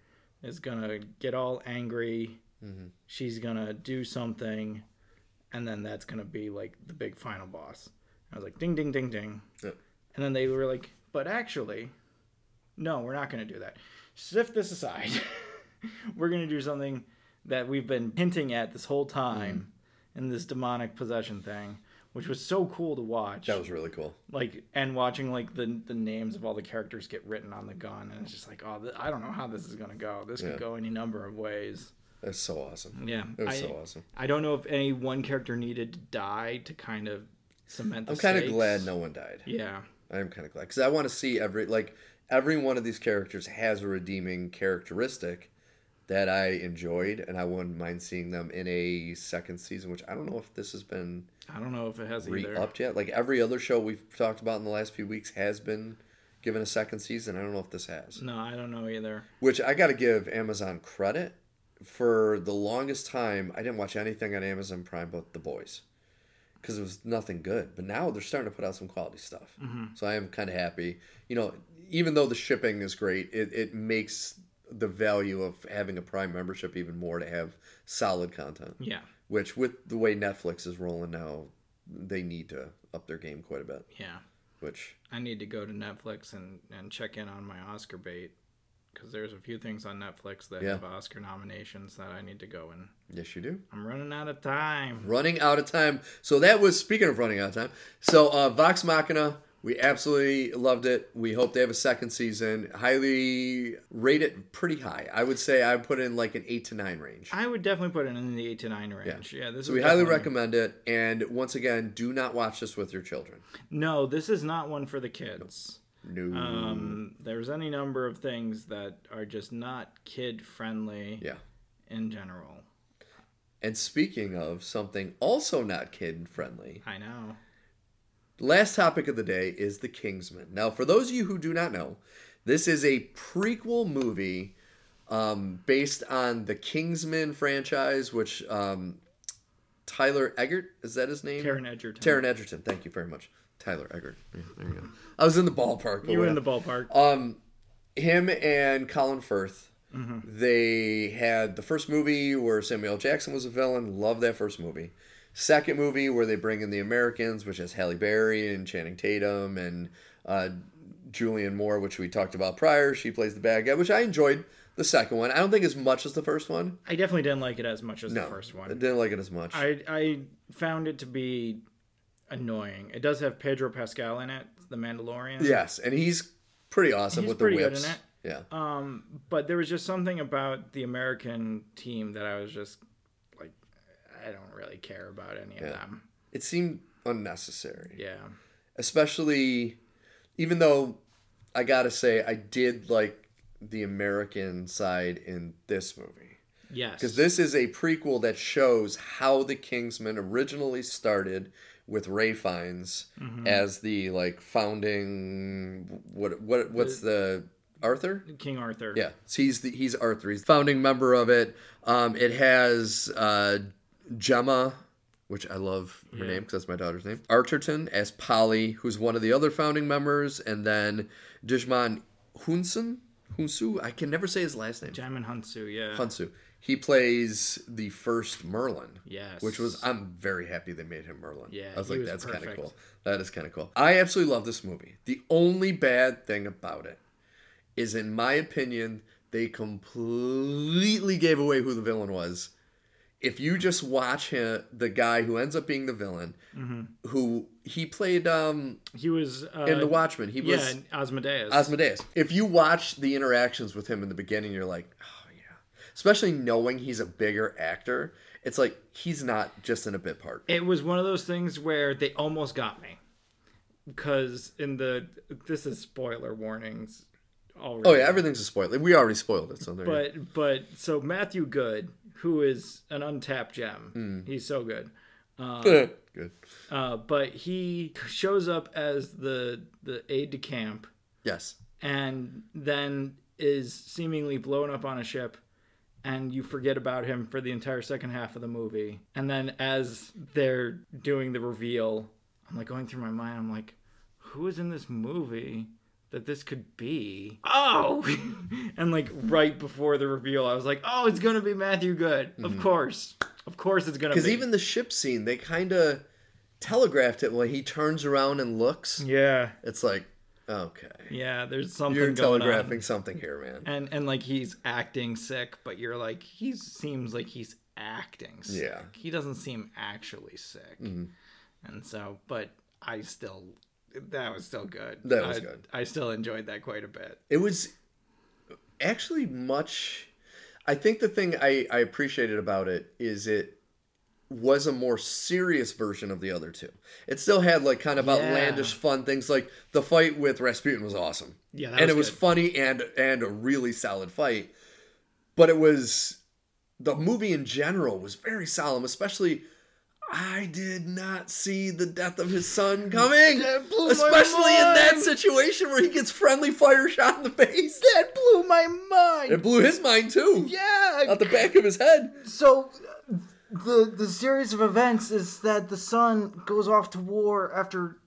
is to get all angry, Mhm. she's to do something, and then that's to be like the big final boss. I was like, ding, ding, ding, ding. Yep. And then they were like, but actually, no, we're not to do that. Sift this aside. [laughs] we're to do something that we've been hinting at this whole time in this demonic possession thing, which was so cool to watch. That was really cool. like and watching like the the names of all the characters get written on the gun, and it's just like, oh, th- I don't know how this is going to go. This Yeah. could go any number of ways. That's so awesome. Yeah, It was I, so awesome. I don't know if any one character needed to die to kind of cement. The I'm kind of glad no one died. Yeah, I'm kind of glad because I want to see every like every one of these characters has a redeeming characteristic that I enjoyed, and I wouldn't mind seeing them in a second season. Which I don't know if this has been I don't know if it has either. re-upped yet. Like every other show we've talked about in the last few weeks has been given a second season. I don't know if this has. No, I don't know either. Which I got to give Amazon credit for the longest time. I didn't watch anything on Amazon Prime but The Boys because it was nothing good. But now they're starting to put out some quality stuff. Mm-hmm. So I am kind of happy. You know, even though the shipping is great, it, it makes the value of having a Prime membership even more to have solid content. Yeah, Which, with the way Netflix is rolling now, they need to up their game quite a bit. yeah. Which I need to go to Netflix and and check in on my Oscar bait because there's a few things on Netflix that Yeah. have Oscar nominations that I need to go and yes, you do. I'm running out of time. running out of time. So that was speaking of running out of time. So uh, Vox Machina, we absolutely loved it. We hope they have a second season. Highly rate it pretty high. I would say I would put it in like an eight to nine range. I would definitely put it in the eight to nine range. Yeah, this So is we highly definitely- recommend it. And once again, do not watch this with your children. No, this is not one for the kids. No. Um, there's any number of things that are just not kid friendly yeah. in general. And speaking of something also not kid friendly, I know. The last topic of the day is The Kingsman. Now, for those of you who do not know, this is a prequel movie um, based on the Kingsman franchise, which um, Tyler Eggert, is that his name? Taron Egerton. Taron Egerton. Thank you very much. Tyler Eggert. Yeah, there you go. I was in the ballpark. You were in the ballpark. Um, him and Colin Firth. Mm-hmm. They had the first movie where Samuel Jackson was a villain. Love that first movie. Second movie where they bring in the Americans, which has Halle Berry and Channing Tatum and uh, Julianne Moore, which we talked about prior. She plays the bad guy, which I enjoyed. The second one, I don't think as much as the first one. I definitely didn't like it as much as No, the first one. I didn't like it as much. I I found it to be annoying. It does have Pedro Pascal in it, the Mandalorian. yes, and he's pretty awesome He's with pretty the good whips. in it. Yeah. Um, but there was just something about the American team that I was just I don't really care about any of them. It seemed unnecessary. Yeah. especially even though I gotta say I did like the American side in this movie Yes. because this is a prequel that shows how the Kingsmen originally started with Ralph Fiennes Mm-hmm. as the like founding what what what's the Arthur King Arthur. yeah, so he's the, he's Arthur. He's the founding member of it. Um, it has uh, Gemma, which I love her Yeah. name because that's my daughter's name. Arterton as Polly, who's one of the other founding members, and then Djimon Hunsen, Hounsou. I can never say his last name. Djimon Hounsou. Yeah. Hounsou. He plays the first Merlin. Yes. Which was I'm very happy they made him Merlin. Yeah, I was like, was that's kind of cool. That is kind of cool. I absolutely love this movie. The only bad thing about it is, in my opinion, they completely gave away who the villain was. If you just watch him, the guy who ends up being the villain, who he played um, He was uh, in The Watchmen, he yeah, was Osmodeus. Asmodeus. If you watch the interactions with him in the beginning, you're like, oh yeah. Especially knowing he's a bigger actor, it's like he's not just in a bit part. it was one of those things where they almost got me because in the this is spoiler warnings already. Oh yeah, everything's a spoiler. We already spoiled it, so there. you but but so Matthew Goode, who is an untapped gem, Hmm. he's so good. good. Uh, but he shows up as the the aide de camp Yes. and then is seemingly blown up on a ship and you forget about him for the entire second half of the movie. And then as they're doing the reveal, I'm like going through my mind, I'm like, who is in this movie that this could be? Oh! [laughs] and like right before the reveal, I was like, oh, it's to be Matthew Goode. Of course. Of course it's going to be. Because even the ship scene, they kind of telegraphed it when he turns around and looks. Yeah. It's like, okay. Yeah, there's something You're telegraphing something here, man. And and like he's acting sick, but you're like he seems like he's acting sick. Yeah. He doesn't seem actually sick. Mhm. And so, but I still that was still good. That was I, good. I still enjoyed that quite a bit. It was actually much. I think the thing I, I appreciated about it is it was a more serious version of the other two. It still had like kind of Yeah. outlandish fun things like the fight with Rasputin was awesome. Yeah, that and was it was good. funny and and a really solid fight. But it was the movie in general was very solemn, especially I did not see the death of his son coming. That blew my Especially in that situation where he gets friendly fire shot in the face. That blew my mind. It blew his mind too. yeah. Out the back of his head. So the the series of events is that the son goes off to war after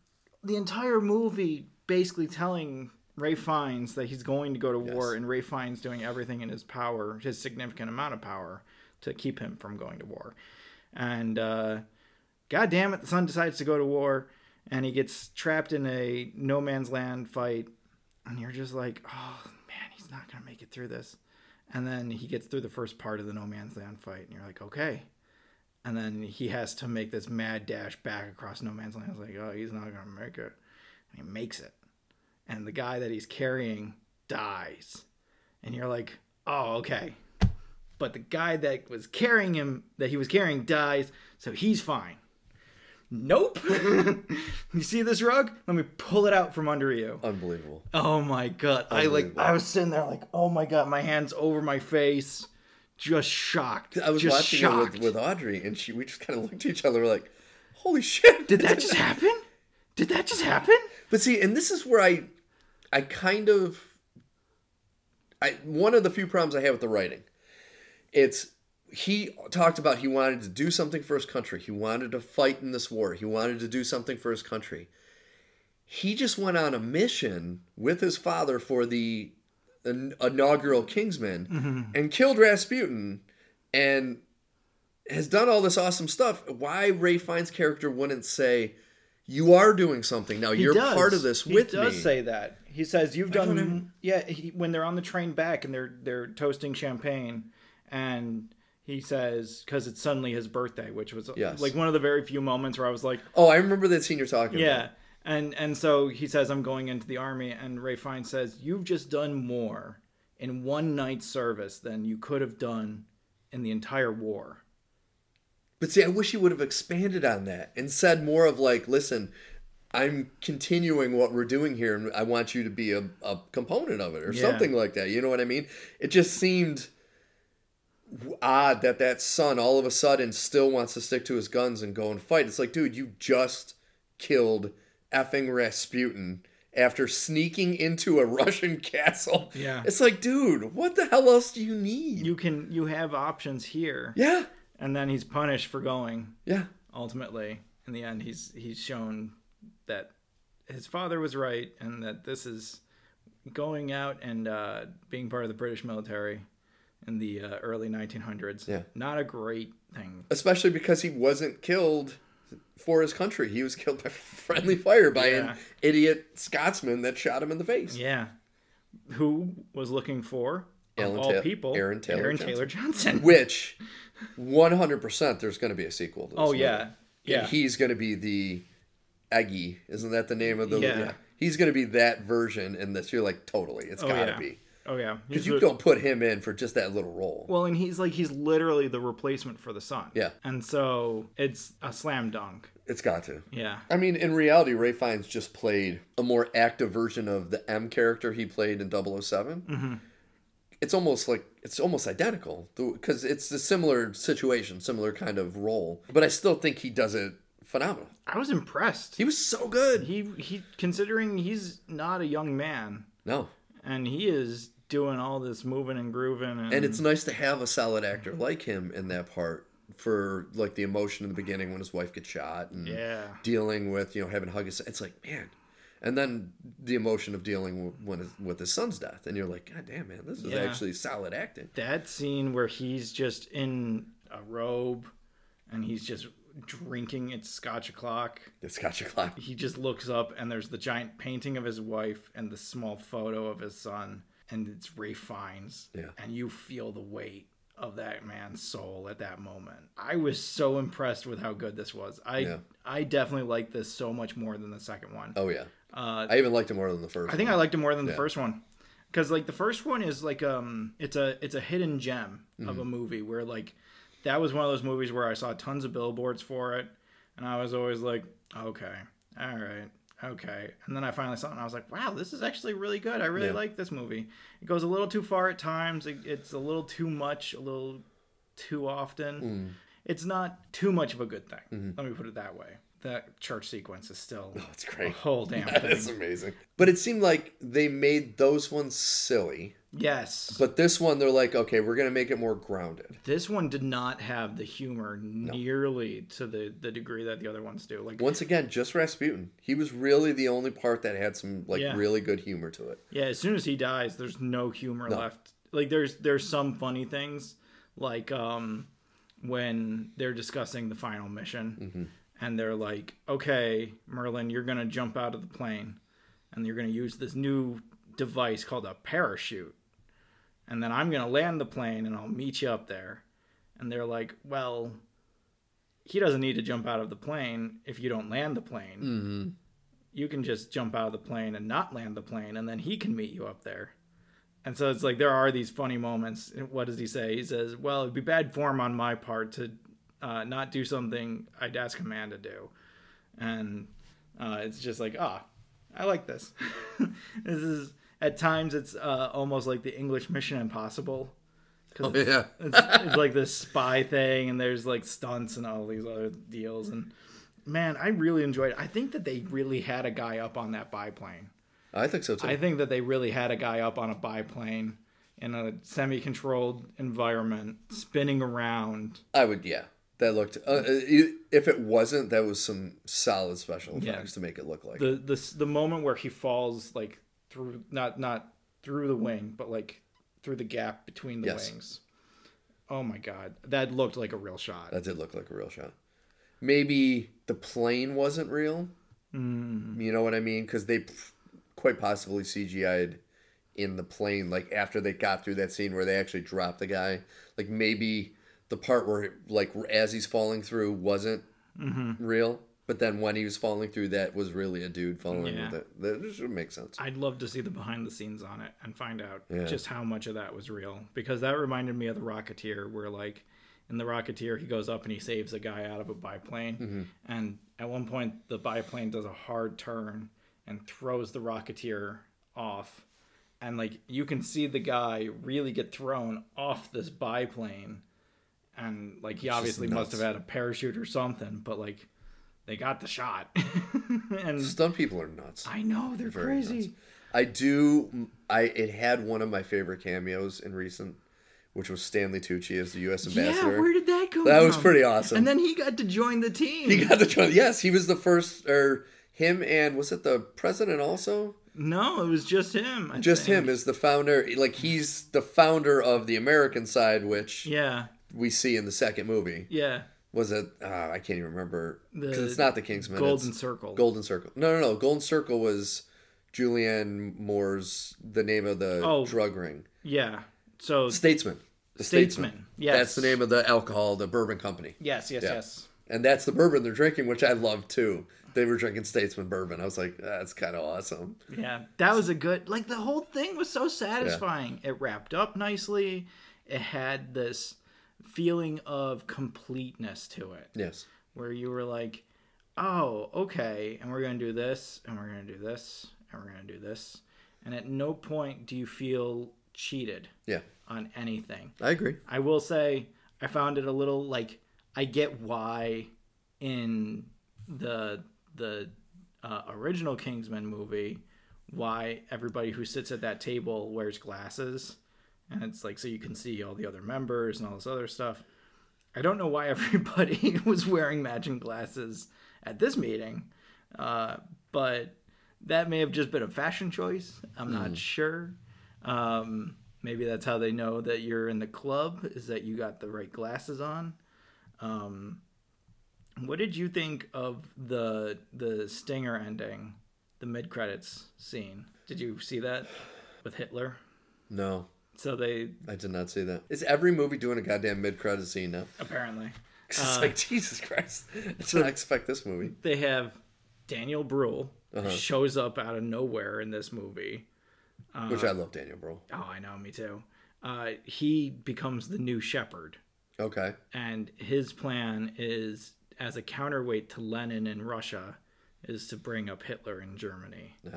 the entire movie basically telling Ralph Fiennes that he's going to go to war and Ralph Fiennes doing everything in his power, his significant amount of power to keep him from going to war. And uh god damn it the son decides to go to war and he gets trapped in a no man's land fight and you're just like, "Oh man, he's not going to make it through this." And then he gets through the first part of the no man's land fight, and you're like, okay. And then he has to make this mad dash back across no man's land. It's like, oh, he's not gonna make it. And he makes it. And the guy that he's carrying dies. And you're like, oh, okay. But the guy that was carrying him, that he was carrying, dies, so he's fine. Nope. [laughs] you see this rug? Let me pull it out from under you. Unbelievable. Oh my god! I like I was sitting there like, oh my god, my hands over my face, just shocked. I was just watching shocked. it with, with Audrey, and she we just kind of looked at each other like, "Holy shit!" Did that just happen? Did that just happen? But see, and this is where I, I kind of, I one of the few problems I have with the writing, it's he talked about he wanted to do something for his country. He wanted to fight in this war. He wanted to do something for his country. He just went on a mission with his father for the inaugural Kingsman mm-hmm. and killed Rasputin and has done all this awesome stuff. Why Ralph Fiennes' character wouldn't say, "You are doing something now. You're part of this with me." he does me." say that. He says you've done. Yeah, he, when they're on the train back and they're they're toasting champagne, and he says because it's suddenly his birthday, which was Yes. like one of the very few moments where I was like, oh, I remember that scene you're talking Yeah. about. And and so he says I'm going into the army and Ralph Fiennes says you've just done more in one night's service than you could have done in the entire war. But see, I wish he would have expanded on that and said more of like, "Listen, I'm continuing what we're doing here, and I want you to be a, a component of it, or Yeah. something like that." You know what I mean? It just seemed odd that that son all of a sudden still wants to stick to his guns and go and fight. It's like, dude, you just killed effing Rasputin after sneaking into a [laughs] Russian castle. Yeah. It's like, dude, what the hell else do you need? You can you have options here. yeah. And then he's punished for going. Yeah. Ultimately, in the end he's he's shown that his father was right and that this is going out and uh, being part of the British military in the uh, early 1900s. Yeah. Not a great thing. especially because he wasn't killed for his country. He was killed by [laughs] friendly fire by Yeah. an idiot Scotsman that shot him in the face. Yeah. Who was looking for, Alan all Ta- people, Aaron Taylor Aaron Johnson. Taylor Johnson. [laughs] Which, one hundred percent, there's going to be a sequel. to this oh movie. yeah, And yeah, he's going to be the Eggsy. Isn't that the name of the? Yeah. He's going to be that version, in this you're like totally. It's Oh, got to yeah. be oh yeah. because you don't put him in for just that little role. Well, and he's like he's literally the replacement for the son. Yeah. And so it's a slam dunk. it's got to. Yeah. I mean, in reality, Ralph Fiennes just played a more active version of the M character he played in 7 Mm-hmm. It's almost like it's almost identical because it's a similar situation, similar kind of role. But I still think he does it phenomenal. I was impressed. He was so good. He he considering he's not a young man No, and he is doing all this moving and grooving, and, and it's nice to have a solid actor like him in that part for like the emotion in the beginning when his wife gets shot and yeah, dealing with you know having hug his it's like man. And then the emotion of dealing with, when his, with his son's death. And you're like god damn man this is Yeah. actually solid acting. That scene where he's just in a robe and he's just drinking its scotch o'clock. it's got He just looks up and there's the giant painting of his wife and the small photo of his son, and it's Ralph Fiennes. Yeah. And you feel the weight of that man's soul at that moment. I was so impressed with how good this was. I Yeah. I definitely liked this so much more than the second one. oh yeah Uh, i even liked it more than the first I think I liked it more than the first one. Cuz like the first one is like um it's a it's a hidden gem Mm-hmm. of a movie where like that was one of those movies where I saw tons of billboards for it and I was always like okay. All right. Okay. And then I finally saw it and I was like, "Wow, this is actually really good. I really Yeah. like this movie." It goes a little too far at times. It, it's a little too much, a little too often. Mm. It's not too much of a good thing. Let me put it that way. That church sequence is still Mm-hmm. oh it's great whole damn that thing. is amazing but it seemed like they made those ones silly Yes. but this one they're like okay we're gonna make it more grounded This one did not have the humor nearly to the, the degree that the other ones do. Like, once again just rasputin he was really the only part that had some like Yeah. really good humor to it yeah, as soon as he dies, there's no humor left. Like, there's there's some funny things, like um, when they're discussing the final mission, and they're like, "Okay, Merlin, you're gonna jump out of the plane, and you're gonna use this new device called a parachute, and then I'm gonna land the plane, and I'll meet you up there." And they're like, "Well." He doesn't need to jump out of the plane if you don't land the plane. mm-hmm. you can just jump out of the plane and not land the plane and then he can meet you up there and so it's like there are these funny moments what does he say he says well it'd be bad form on my part to uh, not do something i'd ask a man to do. And uh, it's just like ah i like this. [laughs] This is at times it's uh, almost like the english mission impossible. 'Cause oh yeah. it's, it's like this spy thing and there's like stunts and all these other deals. And man i really enjoyed it. I think that they really had a guy up on that biplane. I think so too. I think that they really had a guy up on a biplane in a semi-controlled environment spinning around. I would, yeah. That looked. Uh, uh, if it wasn't, that was some solid special Yeah. effects to make it look like. the the the moment where he falls like through not not through the wing but like through the gap between the Yes. wings oh my god that looked like a real shot that did look like a real shot. Maybe the plane wasn't real. Mm. You know what I mean? Because they quite possibly CGI'd in the plane, like after they got through that scene where they actually dropped the guy. Like maybe the part where, like, as he's falling through wasn't Mm-hmm. real. But then when he was falling through, that was really a dude falling Yeah. with it. That should make sense. I'd love to see the behind the scenes on it and find out Yeah. just how much of that was real because that reminded me of the Rocketeer where like in the Rocketeer he goes up and he saves a guy out of a biplane Mm-hmm. and at one point the biplane does a hard turn and throws the Rocketeer off and like you can see the guy really get thrown off this biplane and like he obviously must have had a parachute or something but like they got the shot [laughs] and Stunt people are nuts. I know they're Very crazy. nuts. I do. I it had one of my favorite cameos in recent, which was Stanley Tucci as the U.S. ambassador. Yeah, where did that go? that from? was pretty awesome. And then he got to join the team. he got the join. Yes, he was the first, or him and was it the president also? no, it was just him. I Just think. him is the founder. Like he's the founder of the American side, which Yeah, we see in the second movie. yeah. Was it? Uh, I can't even remember because it's not the Kingsman. Golden Circle. Golden Circle. No, no, no. Golden Circle was Julianne Moore's the name of the Oh. drug ring. Yeah. So Statesman. The Statesman. Yes. That's the name of the alcohol, the bourbon company. yes, yes, Yeah. yes. And that's the bourbon they're drinking, which I love too. They were drinking Statesman bourbon. I was like, that's kind of awesome. Yeah, that was a good. Like the whole thing was so satisfying. It wrapped up nicely. It had this feeling of completeness to it. Yes. where you were like, oh, okay, and we're going to do this, and we're going to do this, and we're going to do this. And at no point do you feel cheated Yeah. on anything. I agree. I will say, I found it a little like, I get why in the the uh, original Kingsman movie, why everybody who sits at that table wears glasses, and it's like so you can see all the other members and all this other stuff. I don't know why [laughs] everybody was wearing matching glasses at this meeting, uh, but that may have just been a fashion choice. I'm not sure. Um, maybe that's how they know that you're in the club is that you got the right glasses on. Um, what did you think of the the stinger ending, the mid credits scene? Did you see that with Hitler? No, So they I did not see that. Is every movie doing a goddamn mid credit scene now? Apparently. [laughs] it's like Jesus Christ. I did not expect this movie. they have Daniel Bruhl Uh-huh. shows up out of nowhere in this movie. Which I love Daniel Bruhl. Oh, I know, me too. Uh, he becomes the new shepherd, Okay. and his plan is as a counterweight to Lenin in Russia is to bring up Hitler in Germany. Uh,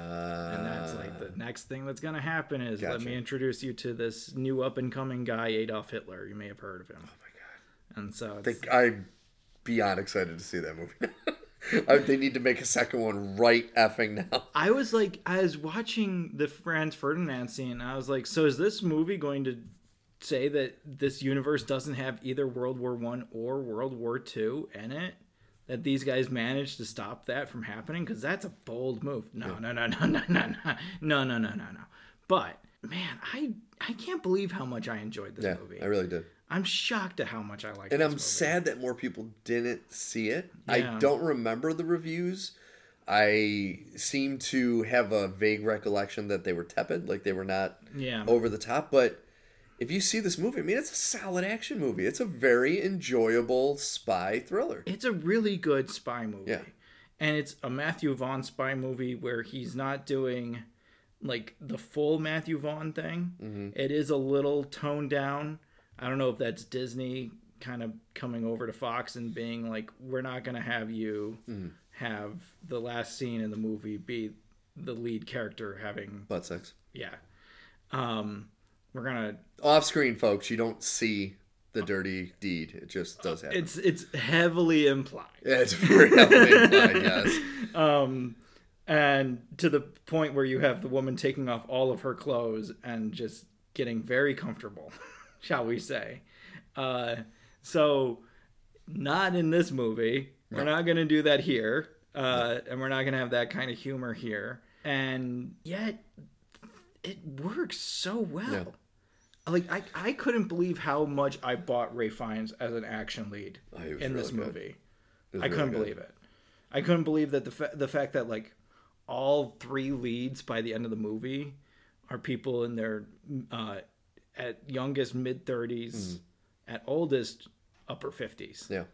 And that's like the next thing that's going to happen is let me introduce you to this new up and coming guy, Adolf Hitler. You may have heard of him. Oh my god. And so I think I'm beyond excited to see that movie. [laughs] I, they need to make a second one right effing now. I was like, I was watching the Franz Ferdinand scene. I was like, so is this movie going to say that this universe doesn't have either World War One or World War Two in it? That these guys managed to stop that from happening? Because that's a bold move. No, no, no, no, no, no, no, no, no, no, no, no. But man, I I can't believe how much I enjoyed this Yeah, movie. I really did. I'm shocked at how much I like. It. And I'm movie. sad that more people didn't see it. Yeah. I don't remember the reviews. I seem to have a vague recollection that they were tepid, like they were not Yeah. over the top. But if you see this movie, I mean, it's a solid action movie. It's a very enjoyable spy thriller. It's a really good spy movie. Yeah. And it's a Matthew Vaughn spy movie where he's not doing like the full Matthew Vaughn thing. Mm-hmm. It is a little toned down. I don't know if that's Disney kind of coming over to Fox and being like, we're not going to have you Mm-hmm. have the last scene in the movie be the lead character having, Butt sex. yeah. Um, we're to Off screen, folks, you don't see the dirty deed. It just does happen. it's it's heavily implied. yeah, it's [laughs] very heavily implied, [laughs] yes. um, and to the point where you have the woman taking off all of her clothes and just getting very comfortable, [laughs] shall we say? Uh, so, not in this movie. We're not to do that here, uh, and we're not to have that kind of humor here. And yet, it works so well. Yeah. Like I, I couldn't believe how much I bought Ralph Fiennes as an action lead Oh, in this good. movie. I really couldn't good. believe it. I couldn't believe that the fa- the fact that like all three leads by the end of the movie are people in their uh, at youngest mid 30s, Mm-hmm. at oldest upper fifties. Yeah.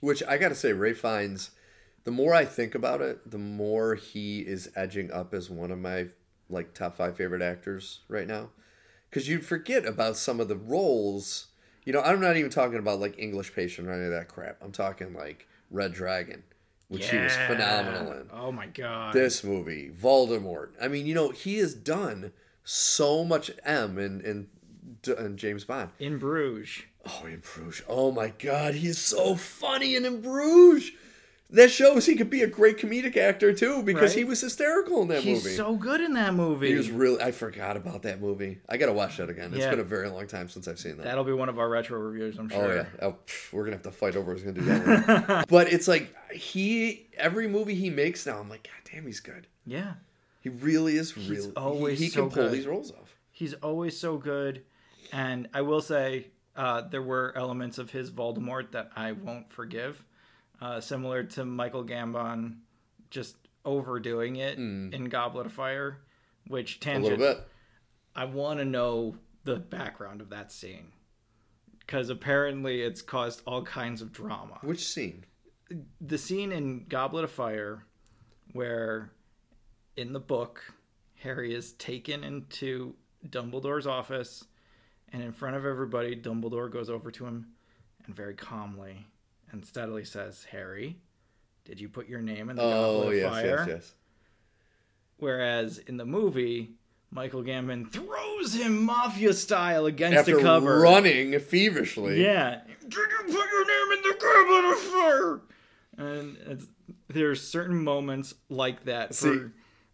Which I gotta say, Ralph Fiennes. The more I think about it, the more he is edging up as one of my like top five favorite actors right now. Because you forget about some of the roles. You know, I'm not even talking about like English Patient or any of that crap. I'm talking like Red Dragon, which he was phenomenal in. Oh my god! This movie, Voldemort. I mean, you know, he has done so much M in in, in James Bond. in Bruges. Oh, in Bruges. Oh my God, he is so funny in in Bruges. That shows he could be a great comedic actor too, because he was hysterical in that movie. He's so good in that movie. he was really. I forgot about that movie. I gotta watch that again. It's been a very long time since I've seen that. That'll be one of our retro reviews, I'm Oh sure. yeah, oh, pff, we're gonna have to fight over who's gonna do that one. [laughs] but it's like he every movie he makes now, I'm like, God damn, he's good. yeah. He really is. Really, always he, he so can pull good. these roles off. He's always so good. And I will say, uh, there were elements of his Voldemort that I won't forgive. Uh, similar to Michael Gambon just overdoing it in Goblet of Fire, which. A little tangent. bit. I want to know the background of that scene. Because apparently it's caused all kinds of drama. Which scene? the scene in Goblet of Fire where in the book Harry is taken into Dumbledore's office and in front of everybody Dumbledore goes over to him and very calmly and steadily says, "Harry, did you put your name in the Oh Goblet of yes, Fire?" yes, yes. Whereas in the movie Michael Gambon throws him mafia style against After the cover. running feverishly. Yeah. Did you put your name in the Goblet of Fire? And it's, there's certain moments like that for See,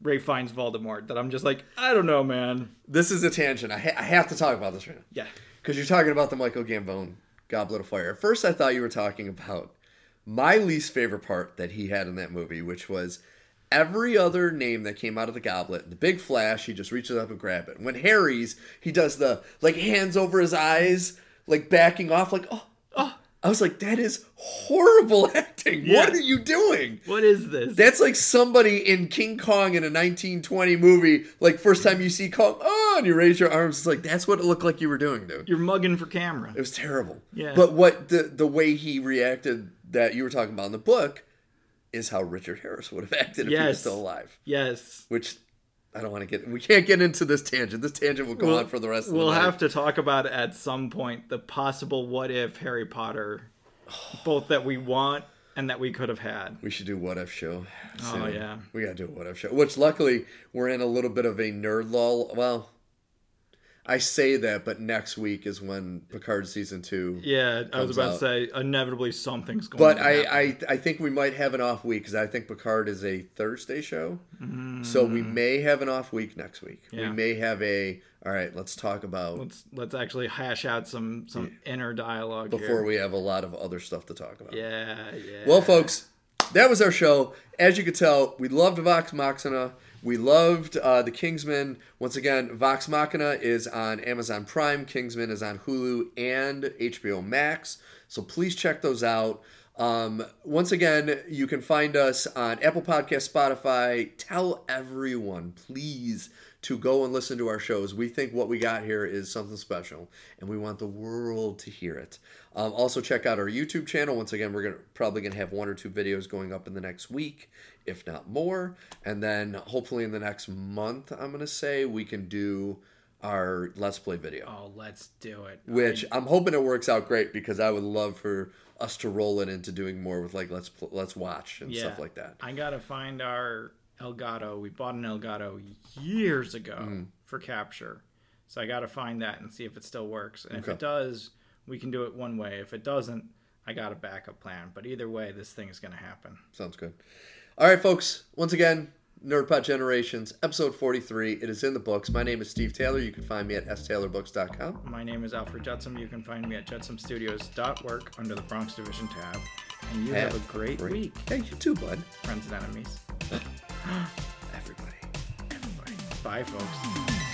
Ray finds Voldemort that I'm just like, I don't know, man. This is a tangent. I, ha- I have to talk about this right now. Yeah. Because you're talking about the Michael Gambon Goblet of Fire. At first, I thought you were talking about my least favorite part that he had in that movie, which was every other name that came out of the goblet. The big flash, he just reaches up and grabs it. When Harry's, he does the like hands over his eyes, like backing off, like oh, oh. I was like, that is horrible [laughs] acting. Yeah. What are you doing? What is this? That's like somebody in King Kong in a 1920 movie. Like first time you see Kong, oh, and you raise your arms. It's like that's what it looked like you were doing, dude. You're mugging for camera. It was terrible. Yeah. But what the the way he reacted that you were talking about in the book is how Richard Harris would have [laughs] acted if he was still alive. Yes. Which I don't want to get. We can't get into this tangent. This tangent will go on for the rest of the we'll have to talk about at some point the possible what if Harry Potter, both that we want and that we could have had. We should do what if show. Oh, yeah. we gotta do a what if show. Which luckily we're in a little bit of a nerd lull. Well, I say that, but next week is when Picard season two. Yeah, I was about out. to say inevitably something's going. But to I. I I think we might have an off week because I think Picard is a Thursday show, so we may have an off week next week. We Mm. May have a all right. Let's talk about let's let's actually hash out some some inner dialogue before here. we have a lot of other stuff to talk about. Yeah, yeah. Well, folks, that was our show. As you could tell, we loved Vox Machina. We loved uh, the Kingsman. Once again, Vox Machina is on Amazon Prime. Kingsman is on Hulu and HBO Max. So please check those out. Um, once again, you can find us on Apple Podcast, Spotify. Tell everyone, please, to go and listen to our shows. We think what we got here is something special, and we want the world to hear it. Um, also, check out our YouTube channel. Once again, we're gonna probably gonna have one or two videos going up in the next week, if not more. And then hopefully in the next month, I'm gonna say we can do our Let's Play video oh, let's do it. which I'm hoping it works out great because I would love for us to roll it into doing more with like let's pl- let's watch and stuff like that. I gotta find our Elgato. We bought an Elgato years ago Mm-hmm. for capture, so I gotta find that and see if it still works. And if it does, we can do it one way. If it doesn't, I got a backup plan. But either way, this thing is gonna happen. Sounds good. All right, folks. Once again, Nerdpot Generations, episode 43. It is in the books. My name is Steve Taylor. You can find me at staylorbooks.com. My name is Alfred Jetsam. You can find me at jetsumstudios.work under the Bronx Division tab. And you have, a great, week, Hey, you too, bud. friends and enemies. [laughs] [gasps] Everybody. Everybody. Bye, folks.